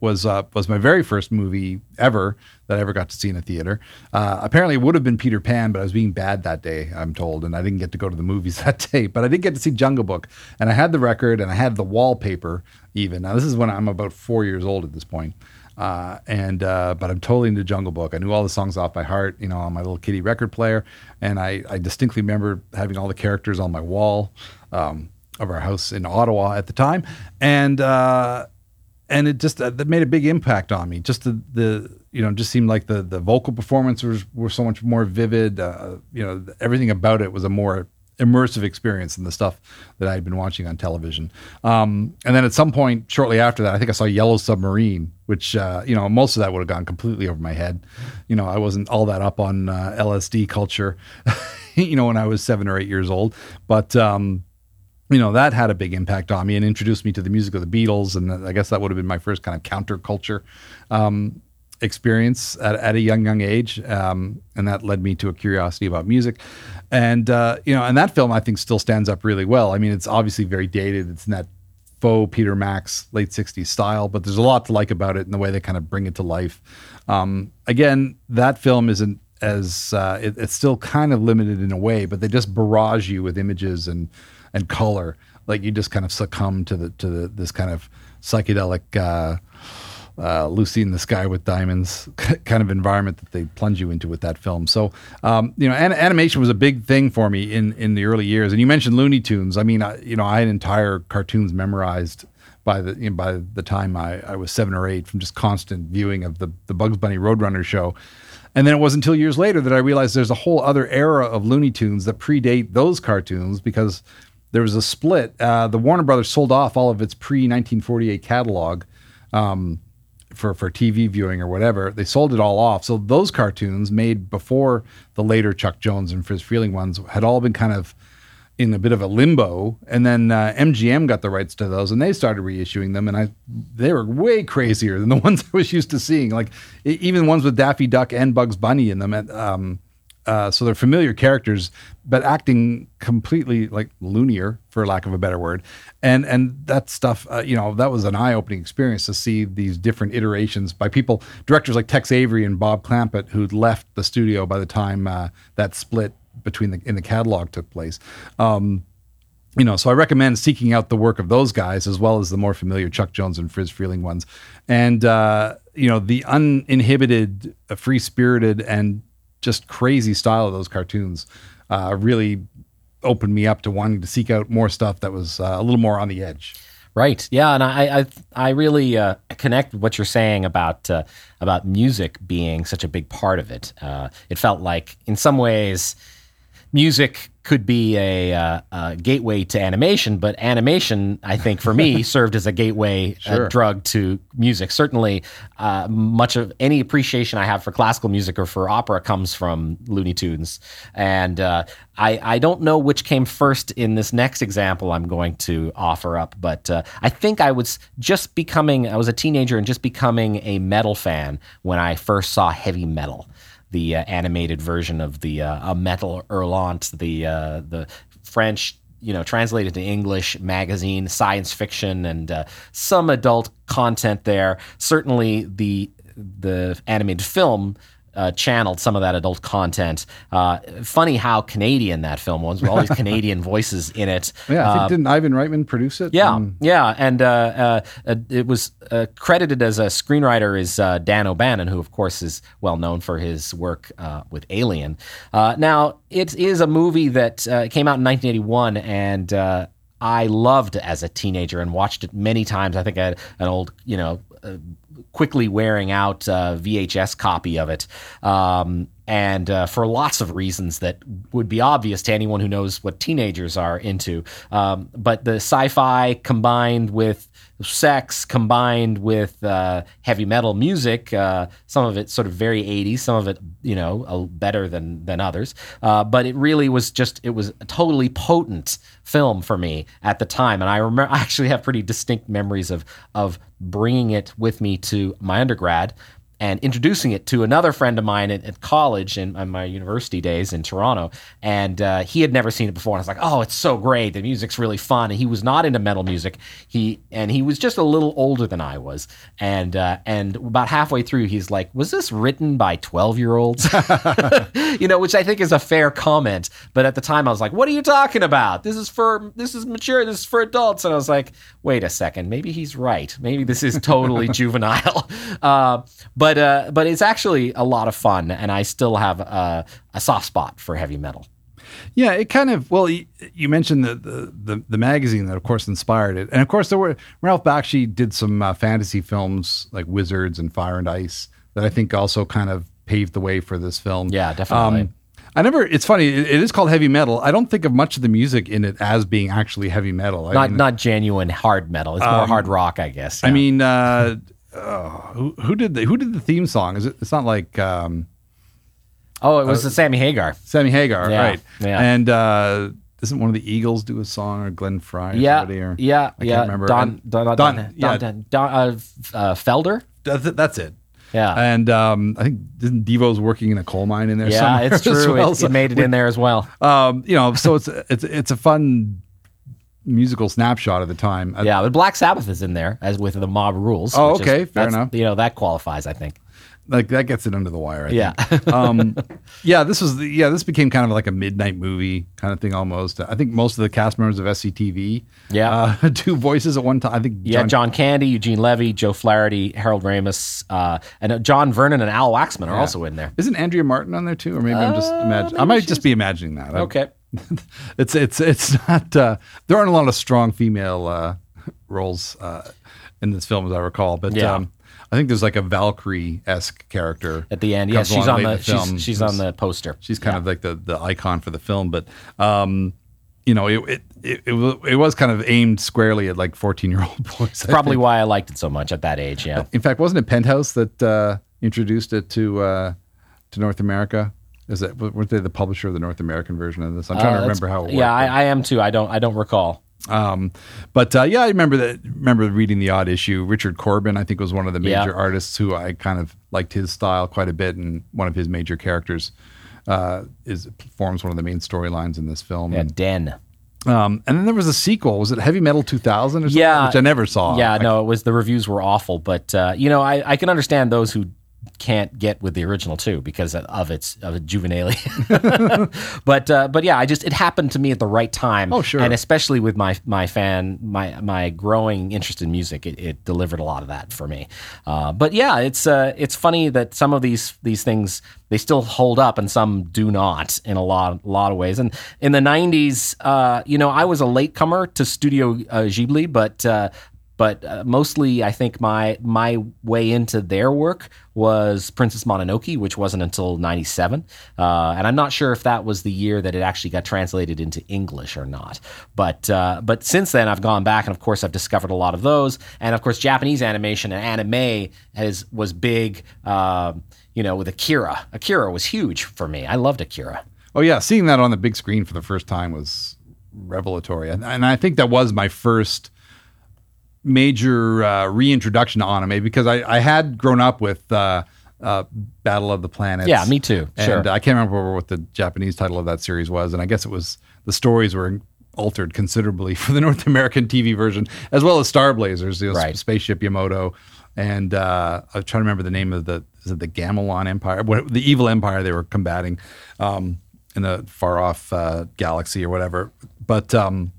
[SPEAKER 2] was uh, was my very first movie ever that I ever got to see in a theater. Uh, apparently, it would have been Peter Pan, but I was being bad that day, I'm told, and I didn't get to go to the movies [laughs] that day. But I did get to see Jungle Book, and I had the record and I had the wallpaper even. Now, this is when I'm about four years old at this point. Uh, and uh, but I'm totally into Jungle Book. I knew all the songs off by heart, you know, on my little kitty record player, and I, I distinctly remember having all the characters on my wall um, of our house in Ottawa at the time, and uh, and it just uh, that made a big impact on me. Just the the you know just seemed like the the vocal performances were so much more vivid. Uh, you know everything about it was a more immersive experience than the stuff that I had been watching on television. Um, and then at some point shortly after that, I think I saw Yellow Submarine, which uh, you know most of that would have gone completely over my head. You know I wasn't all that up on uh, LSD culture. [laughs] you know when I was seven or eight years old, but. Um, you know that had a big impact on me and introduced me to the music of the Beatles, and I guess that would have been my first kind of counterculture um, experience at, at a young young age, um, and that led me to a curiosity about music, and uh, you know, and that film I think still stands up really well. I mean, it's obviously very dated; it's in that faux Peter Max late '60s style, but there's a lot to like about it and the way they kind of bring it to life. Um, again, that film isn't as uh, it, it's still kind of limited in a way, but they just barrage you with images and and color. Like you just kind of succumb to the to the, this kind of psychedelic uh, uh, Lucy in the Sky with Diamonds [laughs] kind of environment that they plunge you into with that film. So um, you know, an- animation was a big thing for me in in the early years. And you mentioned Looney Tunes. I mean, I, you know, I had entire cartoons memorized by the you know, by the time I, I was seven or eight from just constant viewing of the the Bugs Bunny Roadrunner show. And then it wasn't until years later that I realized there's a whole other era of Looney Tunes that predate those cartoons because there was a split. Uh, the Warner Brothers sold off all of its pre 1948 catalog um, for for TV viewing or whatever. They sold it all off. So those cartoons made before the later Chuck Jones and Friz Freleng ones had all been kind of in a bit of a limbo. And then uh, MGM got the rights to those, and they started reissuing them. And I, they were way crazier than the [laughs] ones I was used to seeing. Like even ones with Daffy Duck and Bugs Bunny in them. And, um, uh, so they're familiar characters, but acting completely like loonier, for lack of a better word. And and that stuff, uh, you know, that was an eye-opening experience to see these different iterations by people, directors like Tex Avery and Bob Clampett, who'd left the studio by the time uh, that split between the in the catalog took place. Um, you know, so I recommend seeking out the work of those guys as well as the more familiar Chuck Jones and Friz Freleng ones, and uh, you know the uninhibited, free spirited, and just crazy style of those cartoons uh, really opened me up to wanting to seek out more stuff that was uh, a little more on the edge.
[SPEAKER 3] Right. Yeah, and I I, I really uh, connect what you're saying about uh, about music being such a big part of it. Uh, it felt like, in some ways, music could be a, uh, a gateway to animation, but animation, I think, for me, [laughs] served as a gateway uh, drug to music. Certainly, uh, much of any appreciation I have for classical music or for opera comes from Looney Tunes, and uh, I, I don't know which came first in this next example I'm going to offer up, but uh, I think I was just becoming, I was a teenager and just becoming a metal fan when I first saw heavy metal the uh, animated version of the uh, a metal hurlant, the uh, the French, you know, translated to English magazine, science fiction, and uh, some adult content there. Certainly, the the animated film. Uh, channeled some of that adult content. Uh, funny how Canadian that film was, with all these [laughs] Canadian voices in it.
[SPEAKER 2] Yeah, I think didn't Ivan Reitman produce it?
[SPEAKER 3] Yeah,
[SPEAKER 2] Um,
[SPEAKER 3] yeah, and uh, uh, uh, it was uh, credited as a screenwriter is uh, Dan O'Bannon, who of course is well known for his work uh, with Alien. Uh, now, it is a movie that uh, came out in 1981, and uh, I loved as a teenager and watched it many times. I think I had an old, you know. Quickly wearing out uh, VHS copy of it, um, and uh, for lots of reasons that would be obvious to anyone who knows what teenagers are into. Um, but the sci-fi combined with sex, combined with uh, heavy metal music, uh, some of it sort of very 80s, some of it you know uh, better than than others. Uh, but it really was just it was a totally potent film for me at the time, and I remember I actually have pretty distinct memories of of bringing it with me to my undergrad and introducing it to another friend of mine at, at college in, in my university days in Toronto. And uh, he had never seen it before. And I was like, oh, it's so great. The music's really fun. And he was not into metal music. He and he was just a little older than I was. And uh, and about halfway through, he's like, was this written by 12 year olds? [laughs] you know, which I think is a fair comment. But at the time, I was like, what are you talking about? This is for this is mature. This is for adults. And I was like, wait a second. Maybe he's right. Maybe this is totally [laughs] juvenile. Uh, but uh, but it's actually a lot of fun, and I still have a, a soft spot for heavy metal.
[SPEAKER 2] Yeah, it kind of well. You, you mentioned the, the the the magazine that, of course, inspired it, and of course, there were Ralph Bakshi did some uh, fantasy films like Wizards and Fire and Ice that I think also kind of paved the way for this film.
[SPEAKER 3] Yeah, definitely.
[SPEAKER 2] I never. It's funny. It, it is called heavy metal. I don't think of much of the music in it as being actually heavy metal. I
[SPEAKER 3] Not
[SPEAKER 2] mean,
[SPEAKER 3] not genuine hard metal. It's more hard rock, I guess.
[SPEAKER 2] I mean, uh, [laughs] oh, who, who did the who did the theme song? Is it? It's not like um,
[SPEAKER 3] oh, it was the Sammy Hagar.
[SPEAKER 2] Sammy Hagar,
[SPEAKER 3] Yeah,
[SPEAKER 2] right?
[SPEAKER 3] yeah.
[SPEAKER 2] And uh, doesn't one of the Eagles do a song or Glenn Frey? Or
[SPEAKER 3] Yeah,
[SPEAKER 2] somebody, or,
[SPEAKER 3] yeah,
[SPEAKER 2] I
[SPEAKER 3] yeah.
[SPEAKER 2] can't remember.
[SPEAKER 3] Don, Don, Don,
[SPEAKER 2] Don-
[SPEAKER 3] Don,
[SPEAKER 2] yeah.
[SPEAKER 3] Don, Don, uh, uh, Felder.
[SPEAKER 2] that's it. That's it.
[SPEAKER 3] Yeah,
[SPEAKER 2] And um, I think isn't Devo's working in a coal mine in there
[SPEAKER 3] yeah, it's [laughs] true.
[SPEAKER 2] well,
[SPEAKER 3] it,
[SPEAKER 2] so-
[SPEAKER 3] it made it in there as well.
[SPEAKER 2] um, you know, so it's it's it's a fun musical snapshot of the time.
[SPEAKER 3] Yeah, but Black Sabbath is in there as with the Mob Rules.
[SPEAKER 2] Oh,
[SPEAKER 3] which is-
[SPEAKER 2] okay, fair enough.
[SPEAKER 3] You know that qualifies, I think.
[SPEAKER 2] like that gets it under the wire. I
[SPEAKER 3] Yeah.
[SPEAKER 2] think. um, [laughs] yeah. This was the, yeah. This became kind of like a midnight movie kind of thing almost. I think most of the cast members of SCTV,
[SPEAKER 3] Yeah.
[SPEAKER 2] uh, [laughs] do voices at one time. I think
[SPEAKER 3] Yeah, John, Candy, Eugene Levy, Joe Flaherty, Harold Ramis, uh, and uh, John Vernon and Al Waxman are also in there.
[SPEAKER 2] Isn't Andrea Martin on there too, or maybe I'm just imagining? I
[SPEAKER 3] Uh,
[SPEAKER 2] might just be imagining that.
[SPEAKER 3] Okay. [laughs]
[SPEAKER 2] it's it's it's not. Uh, there aren't a lot of strong female uh, roles uh, in this film, as I recall. But
[SPEAKER 3] Yeah.
[SPEAKER 2] um, I think there's like a Valkyrie esque character
[SPEAKER 3] At the end, yeah, she's on the,
[SPEAKER 2] in film.
[SPEAKER 3] she's, she's on the poster.
[SPEAKER 2] She's kind of like the the icon for the film, but um, you know, it it, it it it was kind of aimed squarely at like 14 year old [laughs] boys. I
[SPEAKER 3] Probably
[SPEAKER 2] think.
[SPEAKER 3] why I liked it so much at that age. Yeah.
[SPEAKER 2] In fact, wasn't it Penthouse that uh, introduced it to uh, to North America? Is it weren't they the publisher of the North American version of this? I'm trying
[SPEAKER 3] Uh,
[SPEAKER 2] to remember how. It
[SPEAKER 3] Yeah, I, I am too. I don't. I don't recall.
[SPEAKER 2] Um, but uh, yeah, I remember that. Remember reading the odd issue. Richard Corben, I think, was one of the
[SPEAKER 3] Yeah.
[SPEAKER 2] major artists who I kind of liked his style quite a bit, and one of his major characters uh, is forms one of the main storylines in this film.
[SPEAKER 3] Yeah,
[SPEAKER 2] And,
[SPEAKER 3] Den.
[SPEAKER 2] um, and then there was a sequel. Was it Heavy Metal 2000 or something?
[SPEAKER 3] Yeah,
[SPEAKER 2] which I never saw.
[SPEAKER 3] Yeah,
[SPEAKER 2] I-
[SPEAKER 3] no, it was the reviews were awful, but uh, you know, I, I can understand those who can't get with the original too because of its of its juvenilia. [laughs] but uh, but yeah, I just it happened to me at the right time.
[SPEAKER 2] Oh, sure.
[SPEAKER 3] and especially with my my fan my my growing interest in music, it, it delivered a lot of that for me. Uh, but yeah, it's uh, it's funny that some of these these things they still hold up and some do not in a lot a lot of ways. And in the '90s, uh, you know, I was a latecomer to Studio uh, Ghibli, but. Uh, but uh, mostly I think my my way into their work was Princess Mononoke, which wasn't until '97, uh, and I'm not sure if that was the year that it actually got translated into English or not. But uh, but since then I've gone back, and of course I've discovered a lot of those, and of course Japanese animation and anime has was big. Um, you know, with Akira, Akira was huge for me. I loved Akira.
[SPEAKER 2] Oh yeah, seeing that on the big screen for the first time was revelatory, and, and I think that was my first major uh, reintroduction to anime because I, I had grown up with uh, uh, Battle of the Planets.
[SPEAKER 3] Yeah, me too.
[SPEAKER 2] And
[SPEAKER 3] Sure.
[SPEAKER 2] I can't remember what the Japanese title of that series was, and I guess it was the stories were altered considerably [laughs] for the North American TV version, as well as Star Blazers, you know,
[SPEAKER 3] Right.
[SPEAKER 2] Spaceship Yamato, and uh, I'm trying to remember the name of the is it the Gamilon Empire, what, the evil empire they were combating um, in a far off uh, galaxy or whatever. But um,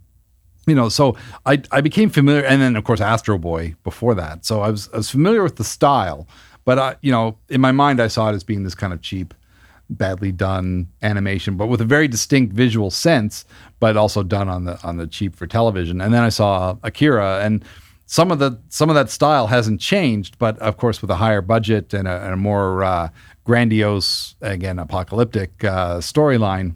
[SPEAKER 2] you know, so I I became familiar, and then of course Astro Boy before that. So I was I was familiar with the style, but I you know in my mind I saw it as being this kind of cheap badly done animation, but with a very distinct visual sense, but also done on the on the cheap for television. And then I saw Akira, and some of the some of that style hasn't changed, but of course with a higher budget and a, and a more uh, grandiose, again apocalyptic uh, storyline.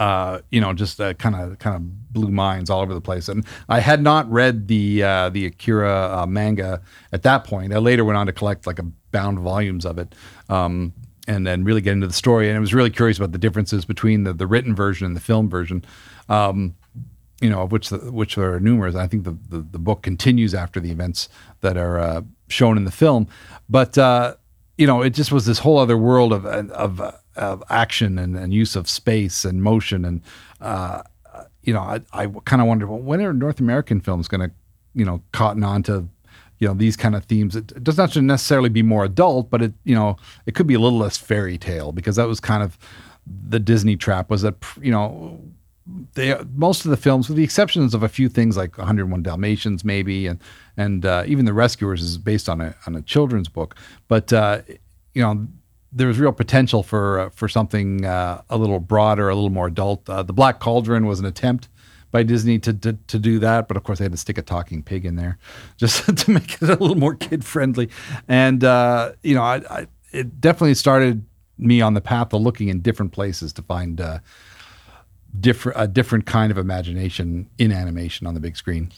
[SPEAKER 2] Uh, you know, just kind of kind of blew minds all over the place. And I had not read the uh, the Akira uh, manga at that point. I later went on to collect like a bound volumes of it. Um, and then really get into the story. And I was really curious about the differences between the, the written version and the film version, um, you know, of which the, which are numerous. I think the, the, the book continues after the events that are uh, shown in the film, but uh, you know, it just was this whole other world of of, of action and, and use of space and motion and. Uh, you know, I, I kind of wonder, well, when are North American films going to, you know, cotton on to you know these kind of themes. It, does not necessarily be more adult, but it you know it could be a little less fairy tale because that was kind of the Disney trap was that you know they most of the films, with the exceptions of a few things like 101 Dalmatians, maybe, and and uh, even The Rescuers is based on a on a children's book, but uh, you know there's real potential for uh, for something uh, a little broader, a little more adult. Uh, the Black Cauldron was an attempt by Disney to, to, to do that, but of course they had to stick a talking pig in there [laughs] just [laughs] to make it a little more kid friendly. And uh, you know, I, I, it definitely started me on the path of looking in different places to find uh, different a different kind of imagination in animation on the big screen.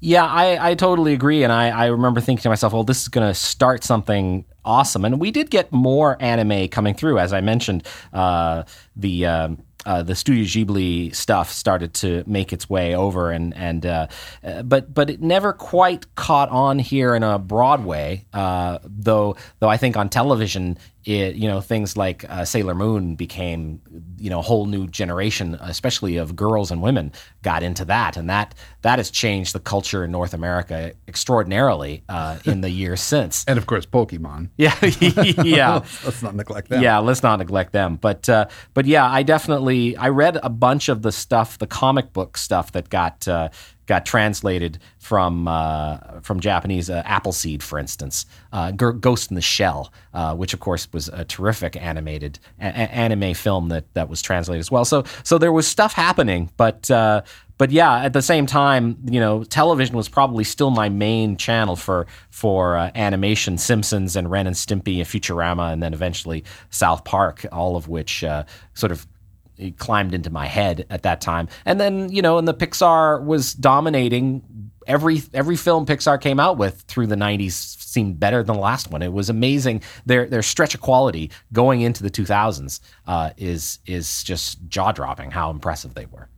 [SPEAKER 3] Yeah, I, I totally agree. And I, I remember thinking to myself, well, this is going to start something awesome. And we did get more anime coming through. As I mentioned, uh, the. Um, uh, the Studio Ghibli stuff started to make its way over, and and uh, uh, but but it never quite caught on here in a Broadway. Uh, though though I think on television it, you know, things like uh, Sailor Moon became, you know, a whole new generation, especially of girls and women, got into that, and that that has changed the culture in North America extraordinarily uh, in the years since. [laughs]
[SPEAKER 2] And of course, Pokemon. [laughs]
[SPEAKER 3] Yeah, [laughs] yeah.
[SPEAKER 2] let's not neglect them.
[SPEAKER 3] Yeah, let's not neglect them. But uh, but yeah, I definitely I read a bunch of the stuff, the comic book stuff that got uh, got translated from uh, from Japanese. Uh, Appleseed, for instance, uh, Ghost in the Shell, uh, which of course was a terrific animated a- anime film that that was translated as well. So so there was stuff happening, but. Uh, but yeah, at the same time, you know, television was probably still my main channel for for uh, animation. Simpsons and Ren and Stimpy and Futurama, and then eventually South Park, all of which sort of it climbed into my head at that time. And then, you know, and the Pixar was dominating every every film Pixar came out with through the 90s seemed better than the last one. It was amazing. Their their stretch of quality going into the 2000s uh, is is just jaw dropping how impressive they were.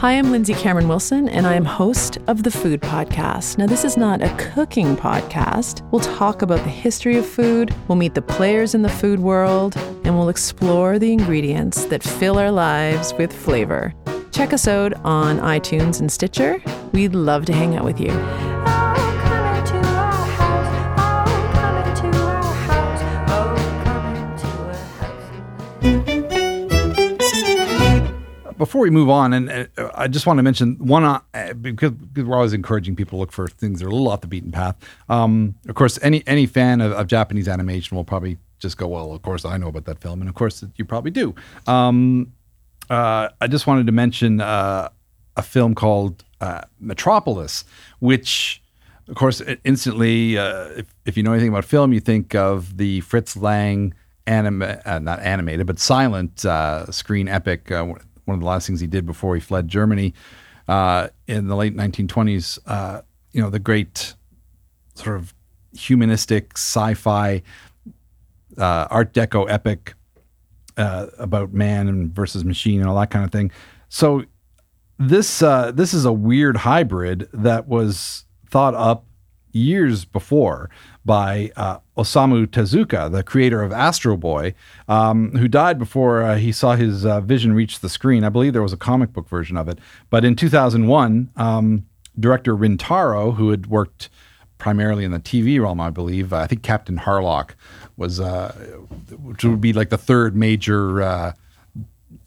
[SPEAKER 4] Hi, I'm Lindsay Cameron Wilson, and I am host of the Food Podcast. Now, this is not a cooking podcast. We'll talk about the history of food, we'll meet the players in the food world, and we'll explore the ingredients that fill our lives with flavor. Check us out on iTunes and Stitcher. We'd love to hang out with you.
[SPEAKER 2] Before we move on, and uh, I just want to mention one uh, because, because, we're always encouraging people to look for things that are a little off the beaten path. Um, of course, any any fan of, of, Japanese animation will probably just go, "Well, of course I know about that film," and of course you probably do. Um, uh, I just wanted to mention uh, a film called uh, Metropolis, which of course, instantly, uh, if, if, you know anything about film, you think of the Fritz Lang anime, uh, not animated, but silent uh, screen epic, uh, one of the last things he did before he fled Germany uh, in the late 1920s. Uh, you know, the great sort of humanistic sci-fi uh, Art Deco epic uh, about man versus machine and all that kind of thing. So this uh, this is a weird hybrid that was thought up years before by uh, Osamu Tezuka, the creator of Astro Boy, um, who died before uh, he saw his uh, vision reach the screen. I believe there was a comic book version of it. But in 2001, um, director Rintaro, who had worked primarily in the TV realm, I believe, I think Captain Harlock was, uh, which would be like the third major uh,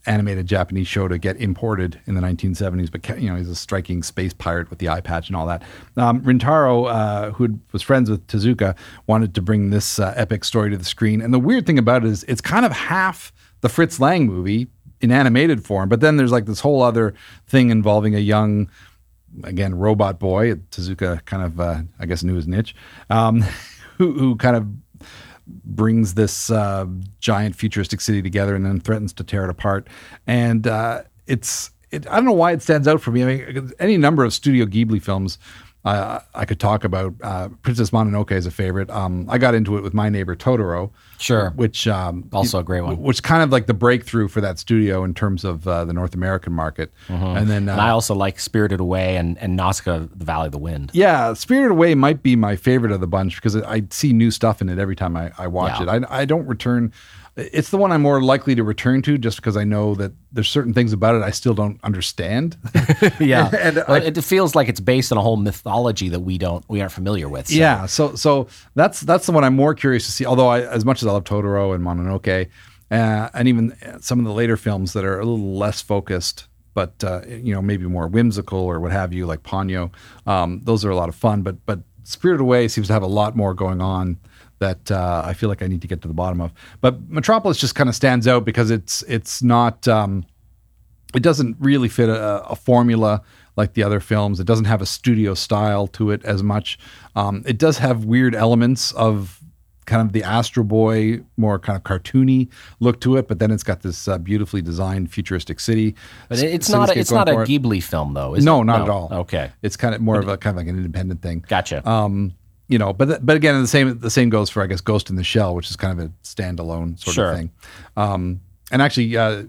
[SPEAKER 2] animated Japanese show to get imported in the 1970s. But you know, he's a striking space pirate with the eye patch and all that. Um, Rintaro, uh, who was friends with Tezuka, wanted to bring this uh, epic story to the screen. And the weird thing about it is, it's kind of half the Fritz Lang movie in animated form, but then there's like this whole other thing involving a young. Again, robot boy. Tezuka kind of, uh, I guess, knew his niche. Um, [laughs] who, who kind of brings this uh, giant futuristic city together and then threatens to tear it apart. And uh, it's it, I don't know why it stands out for me. I mean, any number of Studio Ghibli films uh, I could talk about. Uh, Princess Mononoke is a favorite. Um, I got into it with My Neighbor Totoro.
[SPEAKER 3] Sure.
[SPEAKER 2] Which um,
[SPEAKER 3] also a great one.
[SPEAKER 2] Which kind of like the breakthrough for that studio in terms of uh, the North American market.
[SPEAKER 3] Mm-hmm.
[SPEAKER 2] And then
[SPEAKER 3] and I also like Spirited Away and, and Nausicaa, The Valley of the Wind.
[SPEAKER 2] Yeah, Spirited Away might be my favorite of the bunch because I see new stuff in it every time I, I watch
[SPEAKER 3] Yeah.
[SPEAKER 2] it. I, I don't return. It's the one I'm more likely to return to just because I know that there's certain things about it I still don't understand. [laughs]
[SPEAKER 3] Yeah, [laughs]
[SPEAKER 2] And
[SPEAKER 3] Well, it feels like it's based on a whole mythology that we don't we aren't familiar with. so-
[SPEAKER 2] Yeah, so so that's that's the one I'm more curious to see. Although I, as much as I love Totoro and Mononoke, uh, and even some of the later films that are a little less focused, but uh, you know maybe more whimsical or what have you, like Ponyo, um, those are a lot of fun. But but Spirited Away seems to have a lot more going on that uh, I feel like I need to get to the bottom of. But Metropolis just kind of stands out because it's it's not. Um, it doesn't really fit a, a formula like the other films. It doesn't have a studio style to it as much. Um, it does have weird elements of kind of the Astro Boy, more kind of cartoony look to it, but then it's got this uh, beautifully designed futuristic city.
[SPEAKER 3] But it's not a, it's not a
[SPEAKER 2] for it.
[SPEAKER 3] Ghibli film though, is
[SPEAKER 2] No,
[SPEAKER 3] it?
[SPEAKER 2] not at all.
[SPEAKER 3] Okay,
[SPEAKER 2] It's kind of more of a kind of like an independent thing.
[SPEAKER 3] gotcha.
[SPEAKER 2] Um, you know, but but again, the same the same goes for I guess Ghost in the Shell, which is kind of a standalone sort
[SPEAKER 3] Sure.
[SPEAKER 2] of thing. Um, and actually, uh,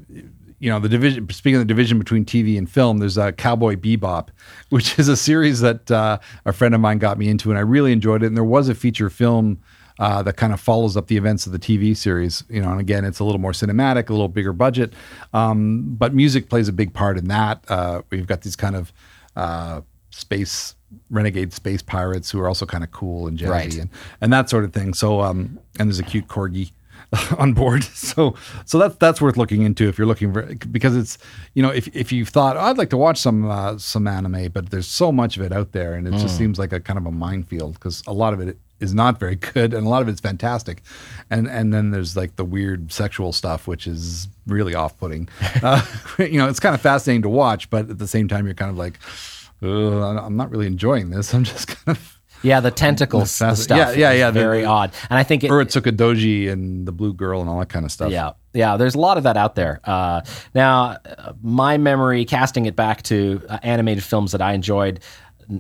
[SPEAKER 2] you know, the division. Speaking of the division between TV and film, there's uh, Cowboy Bebop, [laughs] which is a series that uh, a friend of mine got me into, and I really enjoyed it. And there was a feature film. Uh, that kind of follows up the events of the TV series, you know, and again, it's a little more cinematic, a little bigger budget, um, but music plays a big part in that. Uh, we've got these kind of uh, space renegade space pirates who are also kind of cool and jazzy
[SPEAKER 3] Right.
[SPEAKER 2] and, and that sort of thing. So um and there's a cute corgi [laughs] on board. So so that's that's worth looking into if you're looking for because it's you know if if you've thought oh, I'd like to watch some uh, some anime, but there's so much of it out there and it just seems like a kind of a minefield because a lot of it is not very [laughs] good and a lot of it's fantastic and and then there's like the weird sexual stuff which is really off-putting [laughs] uh, you know it's kind of fascinating to watch but at the same time you're kind of like "Ugh, I'm not really enjoying this. [laughs] I'm just kind of
[SPEAKER 3] yeah, the tentacles, the stuff.
[SPEAKER 2] yeah, yeah, yeah, the-
[SPEAKER 3] Very odd, and I think it,
[SPEAKER 2] Urotsukidoji and the Blue Girl and all that kind of stuff.
[SPEAKER 3] Yeah, yeah. There's a lot of that out there. Uh, now, uh, my memory, casting it back to uh, animated films that I enjoyed,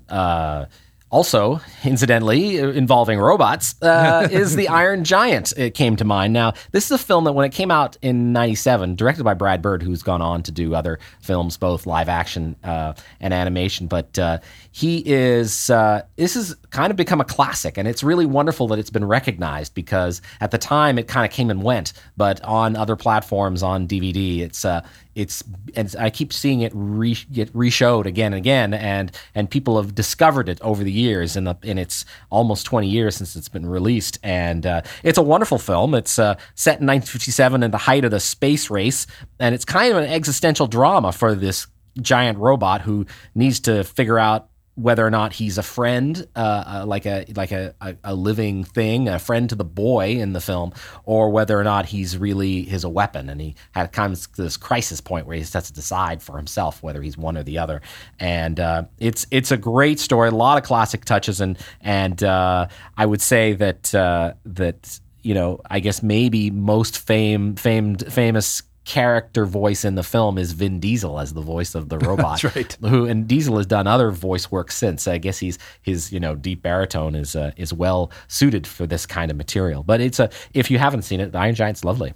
[SPEAKER 3] uh, also incidentally uh, involving robots, uh, [laughs] is the Iron Giant. It came to mind. Now, this is a film that when it came out in '97, directed by Brad Bird, who's gone on to do other films, both live action uh, and animation, but uh, he is. Uh, this has kind of become a classic, and it's really wonderful that it's been recognized because at the time it kind of came and went, but on other platforms, on DVD, it's uh, it's and I keep seeing it re, get reshowed again and again, and and people have discovered it over the years in the in its almost 20 years since it's been released, and uh, it's a wonderful film. It's uh, set in 1957 in the height of the space race, and it's kind of an existential drama for this giant robot who needs to figure out whether or not he's a friend, uh, uh, like a like a, a, a living thing, a friend to the boy in the film, or whether or not he's really his a weapon. And he had comes to this crisis point where he has to decide for himself whether he's one or the other. And uh, it's it's a great story, a lot of classic touches, and and uh, I would say that uh, that you know I guess maybe most fame famed famous character voice in the film is Vin Diesel as the voice of the [laughs] robot.
[SPEAKER 2] That's right.
[SPEAKER 3] Who and Diesel has done other voice work since. I guess he's his you know deep baritone is uh, is well suited for this kind of material. But it's a if you haven't seen it, the Iron Giant's lovely.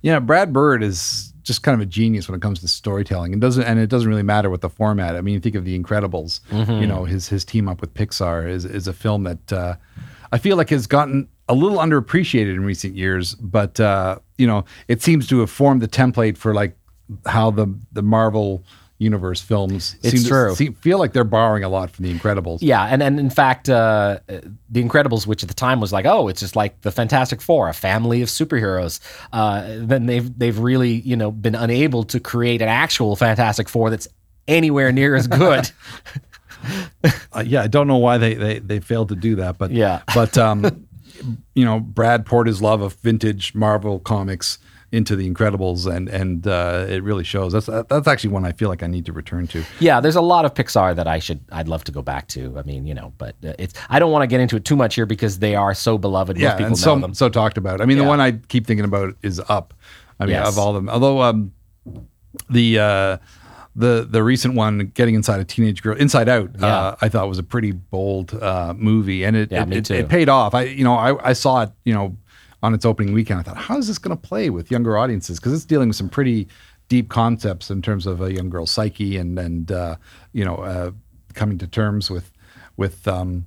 [SPEAKER 2] Yeah, Brad Bird is just kind of a genius when it comes to storytelling. It doesn't, and it doesn't really matter what the format. I mean, you think of The Incredibles. You know, his his team up with Pixar is is a film that uh, I feel like has gotten a little underappreciated in recent years, but uh, you know, it seems to have formed the template for like how the the Marvel universe films
[SPEAKER 3] It's
[SPEAKER 2] seem
[SPEAKER 3] true.
[SPEAKER 2] to see, feel like they're borrowing a lot from The Incredibles.
[SPEAKER 3] Yeah, and, and in fact, uh, The Incredibles, which at the time was like, oh, it's just like the Fantastic Four, a family of superheroes. Uh, then they've they've really you know been unable to create an actual Fantastic Four that's anywhere near as good. [laughs]
[SPEAKER 2] Uh, yeah, I don't know why they, they they failed to do that, but
[SPEAKER 3] Yeah.
[SPEAKER 2] but um, [laughs] you know, Brad poured his love of vintage Marvel comics into the Incredibles, and and uh, it really shows. That's that's actually one I feel like I need to return to.
[SPEAKER 3] yeah, there's a lot of Pixar that I should I'd love to go back to. I mean, you know, but uh, it's I don't want to get into it too much here because they are so beloved. Most
[SPEAKER 2] Yeah,
[SPEAKER 3] people
[SPEAKER 2] and
[SPEAKER 3] know
[SPEAKER 2] so
[SPEAKER 3] them.
[SPEAKER 2] so talked about. I mean,
[SPEAKER 3] Yeah.
[SPEAKER 2] the one I keep thinking about is Up. I mean,
[SPEAKER 3] Yes.
[SPEAKER 2] of all of them, although um, the uh, the the recent one, Getting Inside a Teenage Girl, Inside Out,
[SPEAKER 3] Yeah.
[SPEAKER 2] uh, I thought was a pretty bold uh, movie, and it
[SPEAKER 3] Yeah,
[SPEAKER 2] it, it, it paid off. I you know I, I saw it you know on its opening weekend. I thought, how is this going to play with younger audiences? Because it's dealing with some pretty deep concepts in terms of a young girl's psyche and and uh, you know uh, coming to terms with with um,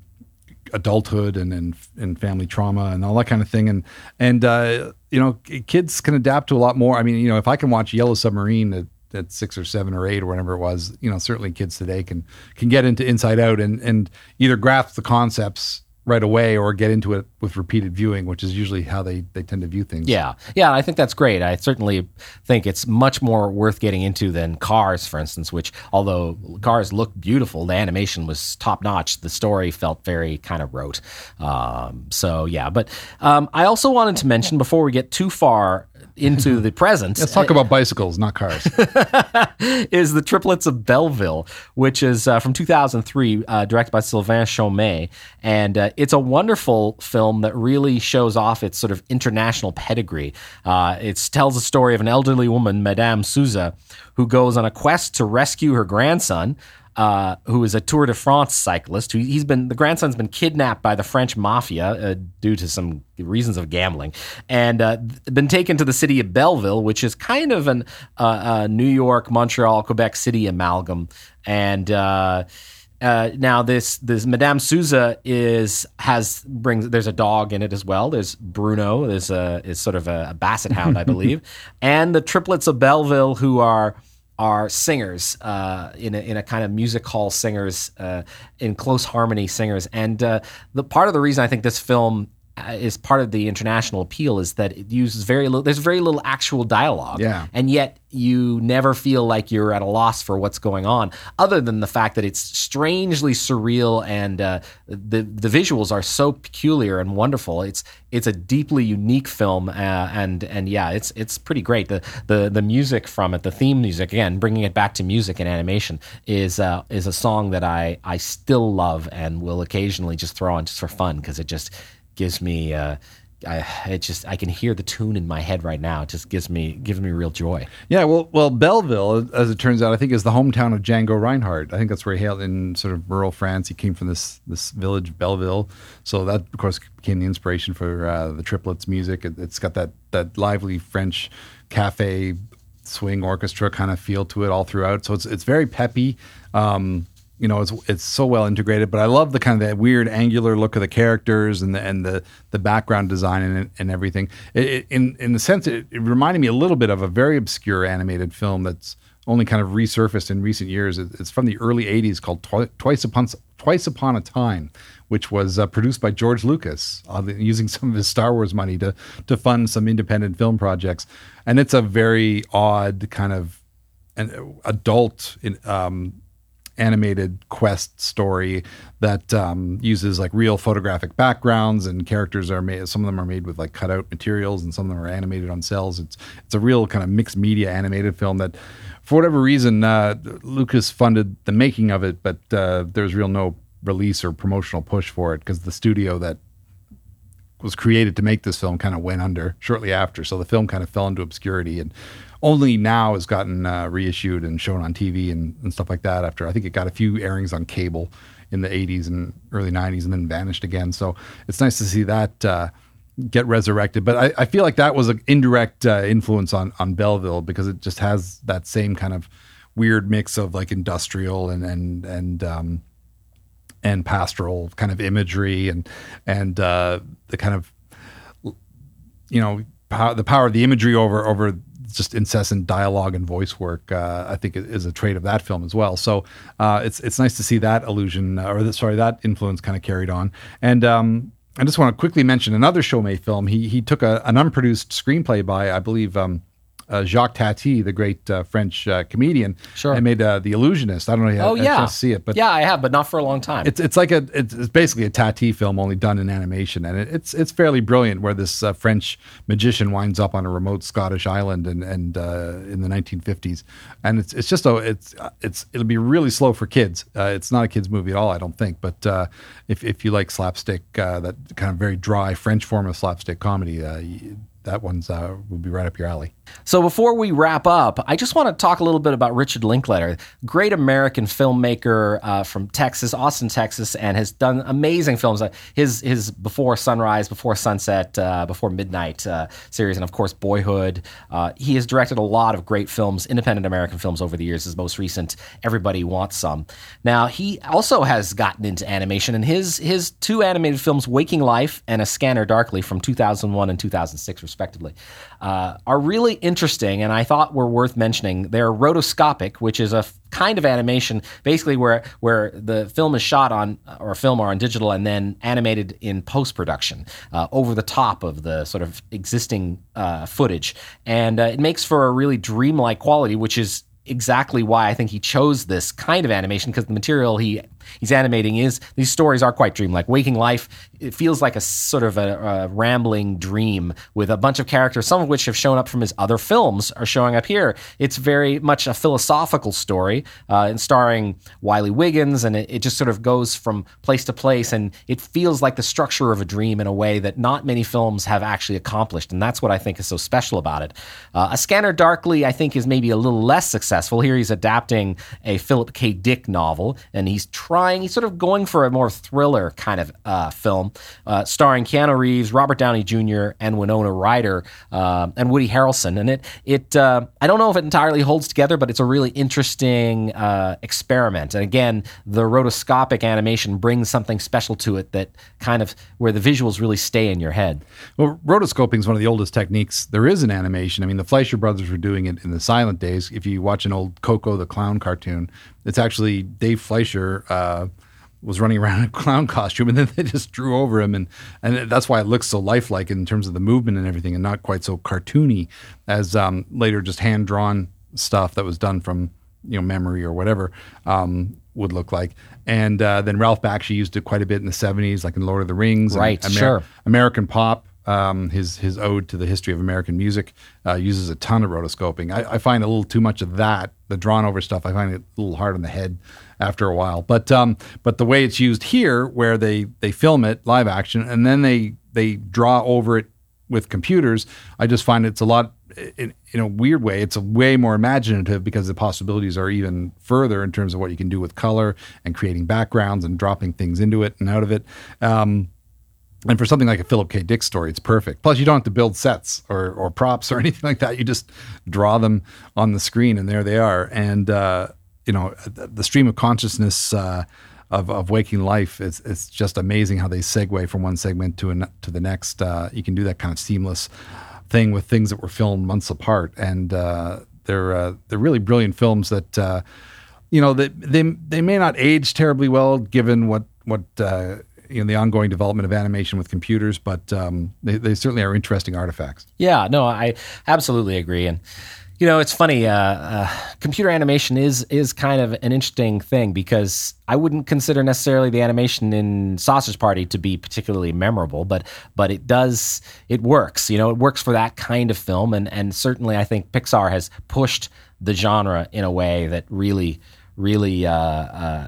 [SPEAKER 2] adulthood and, and and family trauma and all that kind of thing and and uh, you know kids can adapt to a lot more. I mean, you know, if I can watch Yellow Submarine at, at six or seven or eight or whatever it was, you know, certainly kids today can can get into Inside Out and and either grasp the concepts right away or get into it with repeated viewing, which is usually how they they tend to view things.
[SPEAKER 3] Yeah, yeah, I think that's great. I certainly think it's much more worth getting into than Cars, for instance. Which, although Cars looked beautiful, the animation was top notch. The story felt very kind of rote. Um, so yeah, but um, I also wanted to mention before we get too far into the present
[SPEAKER 2] Let's talk about bicycles, not cars. [laughs]
[SPEAKER 3] is the Triplets of Belleville, which is uh, from 2003, uh, directed by Sylvain Chomet, and uh, it's a wonderful film that really shows off its sort of international pedigree. Uh, it tells the story of an elderly woman, Madame Souza, who goes on a quest to rescue her grandson. Uh, who is a Tour de France cyclist? Who he's been the grandson's been kidnapped by the French mafia uh, due to some reasons of gambling, and uh, been taken to the city of Belleville, which is kind of an uh, uh, New York, Montreal, Quebec City amalgam. And uh, uh, now this this Madame Souza is has brings there's a dog in it as well. There's Bruno. There's a is sort of a, a basset hound, I [laughs] believe, and the triplets of Belleville who are are singers uh, in a in a kind of music hall singers uh, in close harmony singers. And uh, the part of the reason I think this film is part of the international appeal is that it uses very little. There's very little actual dialogue,
[SPEAKER 2] Yeah.
[SPEAKER 3] and yet you never feel like you're at a loss for what's going on, other than the fact that it's strangely surreal and uh, the the visuals are so peculiar and wonderful. It's it's a deeply unique film, uh, and and yeah, it's it's pretty great. The the the music from it, the theme music, again, bringing it back to music and animation, is uh, is a song that I I still love and will occasionally just throw on just for fun because it just gives me. Uh, I, it just I can hear the tune in my head right now. It just gives me gives me real joy.
[SPEAKER 2] Yeah, well, well, Belleville, as it turns out, I think is the hometown of Django Reinhardt. I think that's where he hailed in sort of rural France. He came from this this village, Belleville. So that, of course, became the inspiration for uh, the Triplets music. It, it's got that that lively French cafe swing orchestra kind of feel to it all throughout. So it's it's very peppy. Um, you know, it's it's so well integrated. But I love the kind of that weird angular look of the characters and the and the the background design and and everything. It, it, in in the sense, it, it reminded me a little bit of a very obscure animated film that's only kind of resurfaced in recent years. It- It's from the early '80s called Twi- Twice Upon Twice Upon a Time, which was uh, produced by George Lucas, uh, using [laughs] some of his Star Wars money to to fund some independent film projects. And it's a very odd kind of an adult in, um, animated quest story that um, uses like real photographic backgrounds and characters are made. Some of them are made with like cutout materials, and some of them are animated on cells. It's it's a real kind of mixed media animated film that, for whatever reason, uh, Lucas funded the making of it, but uh, there's real no release or promotional push for it because the studio that was created to make this film kind of went under shortly after. So the film kind of fell into obscurity and only now has gotten uh, reissued and shown on TV and, and stuff like that. After I think it got a few airings on cable in the 80s and early 90s and then vanished again. So it's nice to see that uh, get resurrected. But I, I feel like that was an indirect uh, influence on on Belleville because it just has that same kind of weird mix of like industrial and and and um, and pastoral kind of imagery and and uh, the kind of you know pow- the power of the imagery over over just incessant dialogue and voice work. Uh, I think is a trait of that film as well. So uh, it's it's nice to see that illusion uh, or the, sorry that influence kind of carried on. And um, I just want to quickly mention another Chomet film. He he took a, an unproduced screenplay by I believe. Um, uh, Jacques Tati, the great uh, French uh, comedian,
[SPEAKER 3] Sure.
[SPEAKER 2] and made uh, The Illusionist. I don't know if you
[SPEAKER 3] Oh
[SPEAKER 2] had
[SPEAKER 3] yeah,
[SPEAKER 2] see it, but
[SPEAKER 3] yeah, I have, but not for a long time.
[SPEAKER 2] it's it's like a it's, it's basically a Tati film only done in animation, and it, it's it's fairly brilliant. Where this uh, French magician winds up on a remote Scottish island and and uh, in the 1950s, and it's it's just a it's it's it'll be really slow for kids. Uh, it's not a kids movie at all, I don't think. But uh, if if you like slapstick, uh, that kind of very dry French form of slapstick comedy, uh, that one's uh, would be right up your alley.
[SPEAKER 3] So before we wrap up, I just want to talk a little bit about Richard Linklater, great American filmmaker uh, from Texas, Austin, Texas, and has done amazing films. His his Before Sunrise, Before Sunset, uh, Before Midnight uh, series, and of course Boyhood. Uh, he has directed a lot of great films, independent American films over the years. His most recent, Everybody Wants Some. Now he also has gotten into animation, and his his two animated films, Waking Life and A Scanner Darkly, from 2001 and 2006, respectively, uh, are really interesting, and I thought were worth mentioning. They're rotoscopic, which is a f- kind of animation, basically where where the film is shot on or film or on digital and then animated in post production uh, over the top of the sort of existing uh, footage, and uh, it makes for a really dreamlike quality, which is exactly why I think he chose this kind of animation because the material he he's animating is these stories are quite dreamlike. Waking Life it feels like a sort of a, a rambling dream with a bunch of characters, some of which have shown up from his other films, are showing up here. It's very much a philosophical story, uh, and starring Wiley Wiggins, and it, it just sort of goes from place to place, and it feels like the structure of a dream in a way that not many films have actually accomplished, and that's what I think is so special about it. Uh, a Scanner Darkly, I think, is maybe a little less successful. Here he's adapting a Philip K. Dick novel, and he's trying, he's sort of going for a more thriller kind of uh, film, uh, starring Keanu Reeves, Robert Downey Jr., and Winona Ryder, uh, and Woody Harrelson. And it, it, uh, I don't know if it entirely holds together, but it's a really interesting uh, experiment. And again, the rotoscopic animation brings something special to it that kind of where the visuals really stay in your head.
[SPEAKER 2] Well, rotoscoping is one of the oldest techniques there is in animation. I mean, the Fleischer brothers were doing it in the silent days. If you watch an old Koko the Clown cartoon, it's actually Dave Fleischer uh, was running around in a clown [laughs] costume, and then they just drew over him, and and that's why it looks so lifelike in terms of the movement and everything, and not quite so cartoony as um, later just hand drawn stuff that was done from you know memory or whatever um, would look like. And uh, then Ralph Bakshi used it quite a bit in the '70s, like in Lord of the Rings, and
[SPEAKER 3] Right, sure.
[SPEAKER 2] American Pop, um, his his ode to the history of American music, uh, uses a ton of rotoscoping. I, I find a little too much of that, the drawn over stuff. I find it a little hard on the head after a while. But um, but the way it's used here, where they they film it live action and then they they draw over it with computers, I just find it's a lot. In, in a weird way, it's a way more imaginative because the possibilities are even further in terms of what you can do with color and creating backgrounds and dropping things into it and out of it. Um, and for something like a Philip K. Dick story, it's perfect. Plus, you don't have to build sets or, or props or [laughs] anything like that. You just draw them on the screen, and there they are. And uh, you know, the, stream of consciousness uh, of, of waking life is it's just amazing how they segue from one segment to an, to the next. Uh, you can do that kind of seamless thing with things that were filmed months apart, and uh, they're uh, they're really brilliant films that uh, you know they, they they may not age terribly well given what what you know the ongoing development of animation with computers, but um, they, they certainly are interesting artifacts.
[SPEAKER 3] Yeah, no, I absolutely agree. And you know, it's funny. Uh, uh, computer animation is is kind of an interesting thing because I wouldn't consider necessarily the animation in Sausage Party to be particularly memorable, but but it does it works. You know, it works for that kind of film, and and certainly I think Pixar has pushed the genre in a way that really really uh, uh,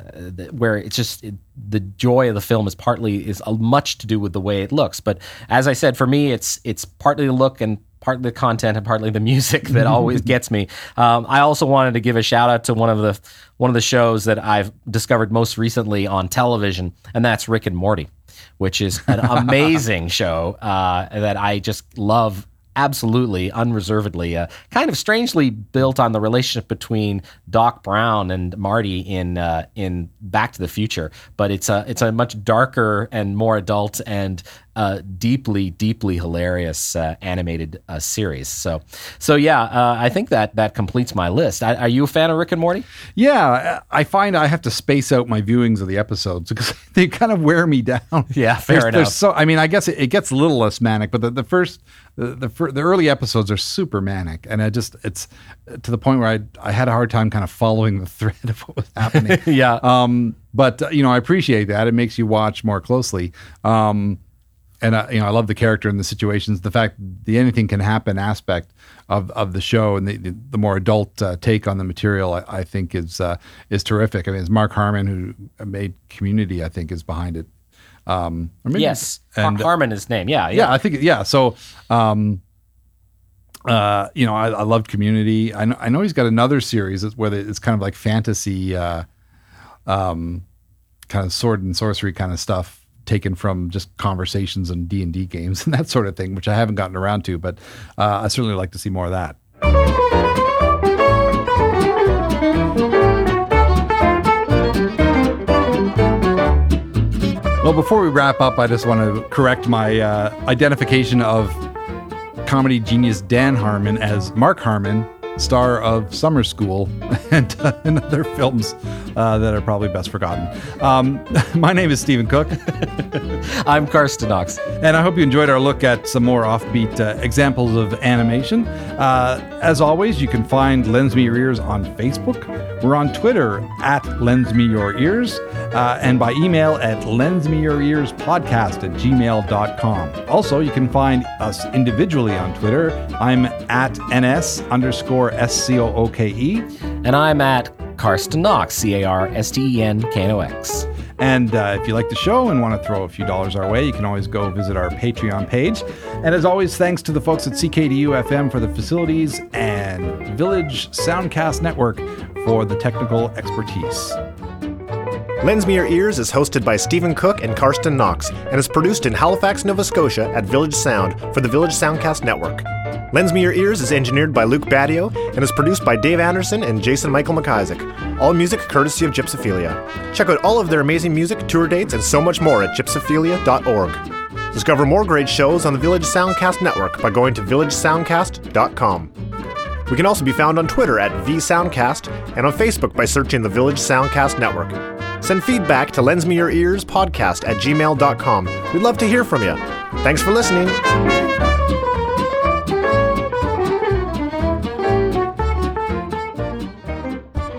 [SPEAKER 3] where it's just it, the joy of the film is partly is uh, much to do with the way it looks. But as I said, for me, it's it's partly the look and partly the content and partly the [laughs] music that always gets me. Um, I also wanted to give a shout out to one of the one of the shows that I've discovered most recently on television, and that's Rick and Morty. which is an [laughs] amazing show uh, that I just love absolutely unreservedly uh, kind of strangely built on the relationship between Doc Brown and Marty in uh, in Back to the Future. But it's a it's a much darker and more adult and uh, deeply, deeply hilarious uh, animated uh, series. So, so yeah, uh, I think that that completes my list. I, are you a fan of Rick and Morty?
[SPEAKER 2] Yeah, I find I have to space out my viewings of the episodes [laughs] because they kind of wear me down. [laughs]
[SPEAKER 3] Yeah, fair
[SPEAKER 2] there's,
[SPEAKER 3] enough.
[SPEAKER 2] There's so, I mean, I guess it, it, gets a little less manic, but the, the first, the the, fir- the early episodes are super manic, and I just it's to the point where I I had a hard time kind of following the [laughs] thread of what was happening.
[SPEAKER 3] yeah.
[SPEAKER 2] Um, but uh, you know, I appreciate that. It makes you watch more closely. Um, and I, you know, I love the character and the situations. The fact the anything can happen aspect of, of the show and the, the, the more adult uh, take on the material, I, I think is uh, is terrific. I mean, it's Mark Harmon who made Community. I think is behind it. Um,
[SPEAKER 3] maybe, yes, and, Harmon is name. Yeah,
[SPEAKER 2] yeah, yeah, I think yeah. So, um, uh, you know, I, I loved Community. I know, I know he's got another series where it's kind of like fantasy, uh, um, kind of sword and sorcery kind of stuff taken from just conversations and D and D games [laughs] and that sort of thing, which I haven't gotten around to, but uh, I certainly like to see more of that. Well, before we wrap up, I just want to correct my uh, identification of comedy genius Dan Harmon as Mark Harmon star of Summer School [laughs] and, uh, and other films uh, that are probably best forgotten. Um, [laughs] my name is Stephen Cooke. [laughs]
[SPEAKER 3] I'm Carsten Knox.
[SPEAKER 2] And I hope you enjoyed our look at some more offbeat uh, examples of animation. Uh, as always, you can find Lens Me Your Ears on Facebook. We're on Twitter at Lens Me Your Ears uh, and by email at lensmeyourearspodcast at gmail.com. Also, you can find us individually on Twitter. I'm at NS underscore S C O O K E.
[SPEAKER 3] And I'm at Carsten Knox, C A R S T E N K N O X.
[SPEAKER 2] And uh, if you like the show and want to throw a few dollars our way, you can always go visit our Patreon page. And as always, thanks to the folks at CKDU FM for the facilities and Village Soundcast Network for the technical expertise.
[SPEAKER 5] Lens Me Your Ears is hosted by Stephen Cooke and Carsten Knox and is produced in Halifax, Nova Scotia at Village Sound for the Village Soundcast Network. Lens Me Your Ears is engineered by Luke Badio and is produced by Dave Anderson and Jason Michael McIsaac. All music courtesy of Gypsophilia. Check out all of their amazing music, tour dates, and so much more at gypsophilia.org. Discover more great shows on the Village Soundcast Network by going to villagesoundcast.com. We can also be found on Twitter at VSoundcast and on Facebook by searching the Village Soundcast Network. Send feedback to Lens Me Your Ears podcast at gmail.com. We'd love to hear from you. Thanks for listening.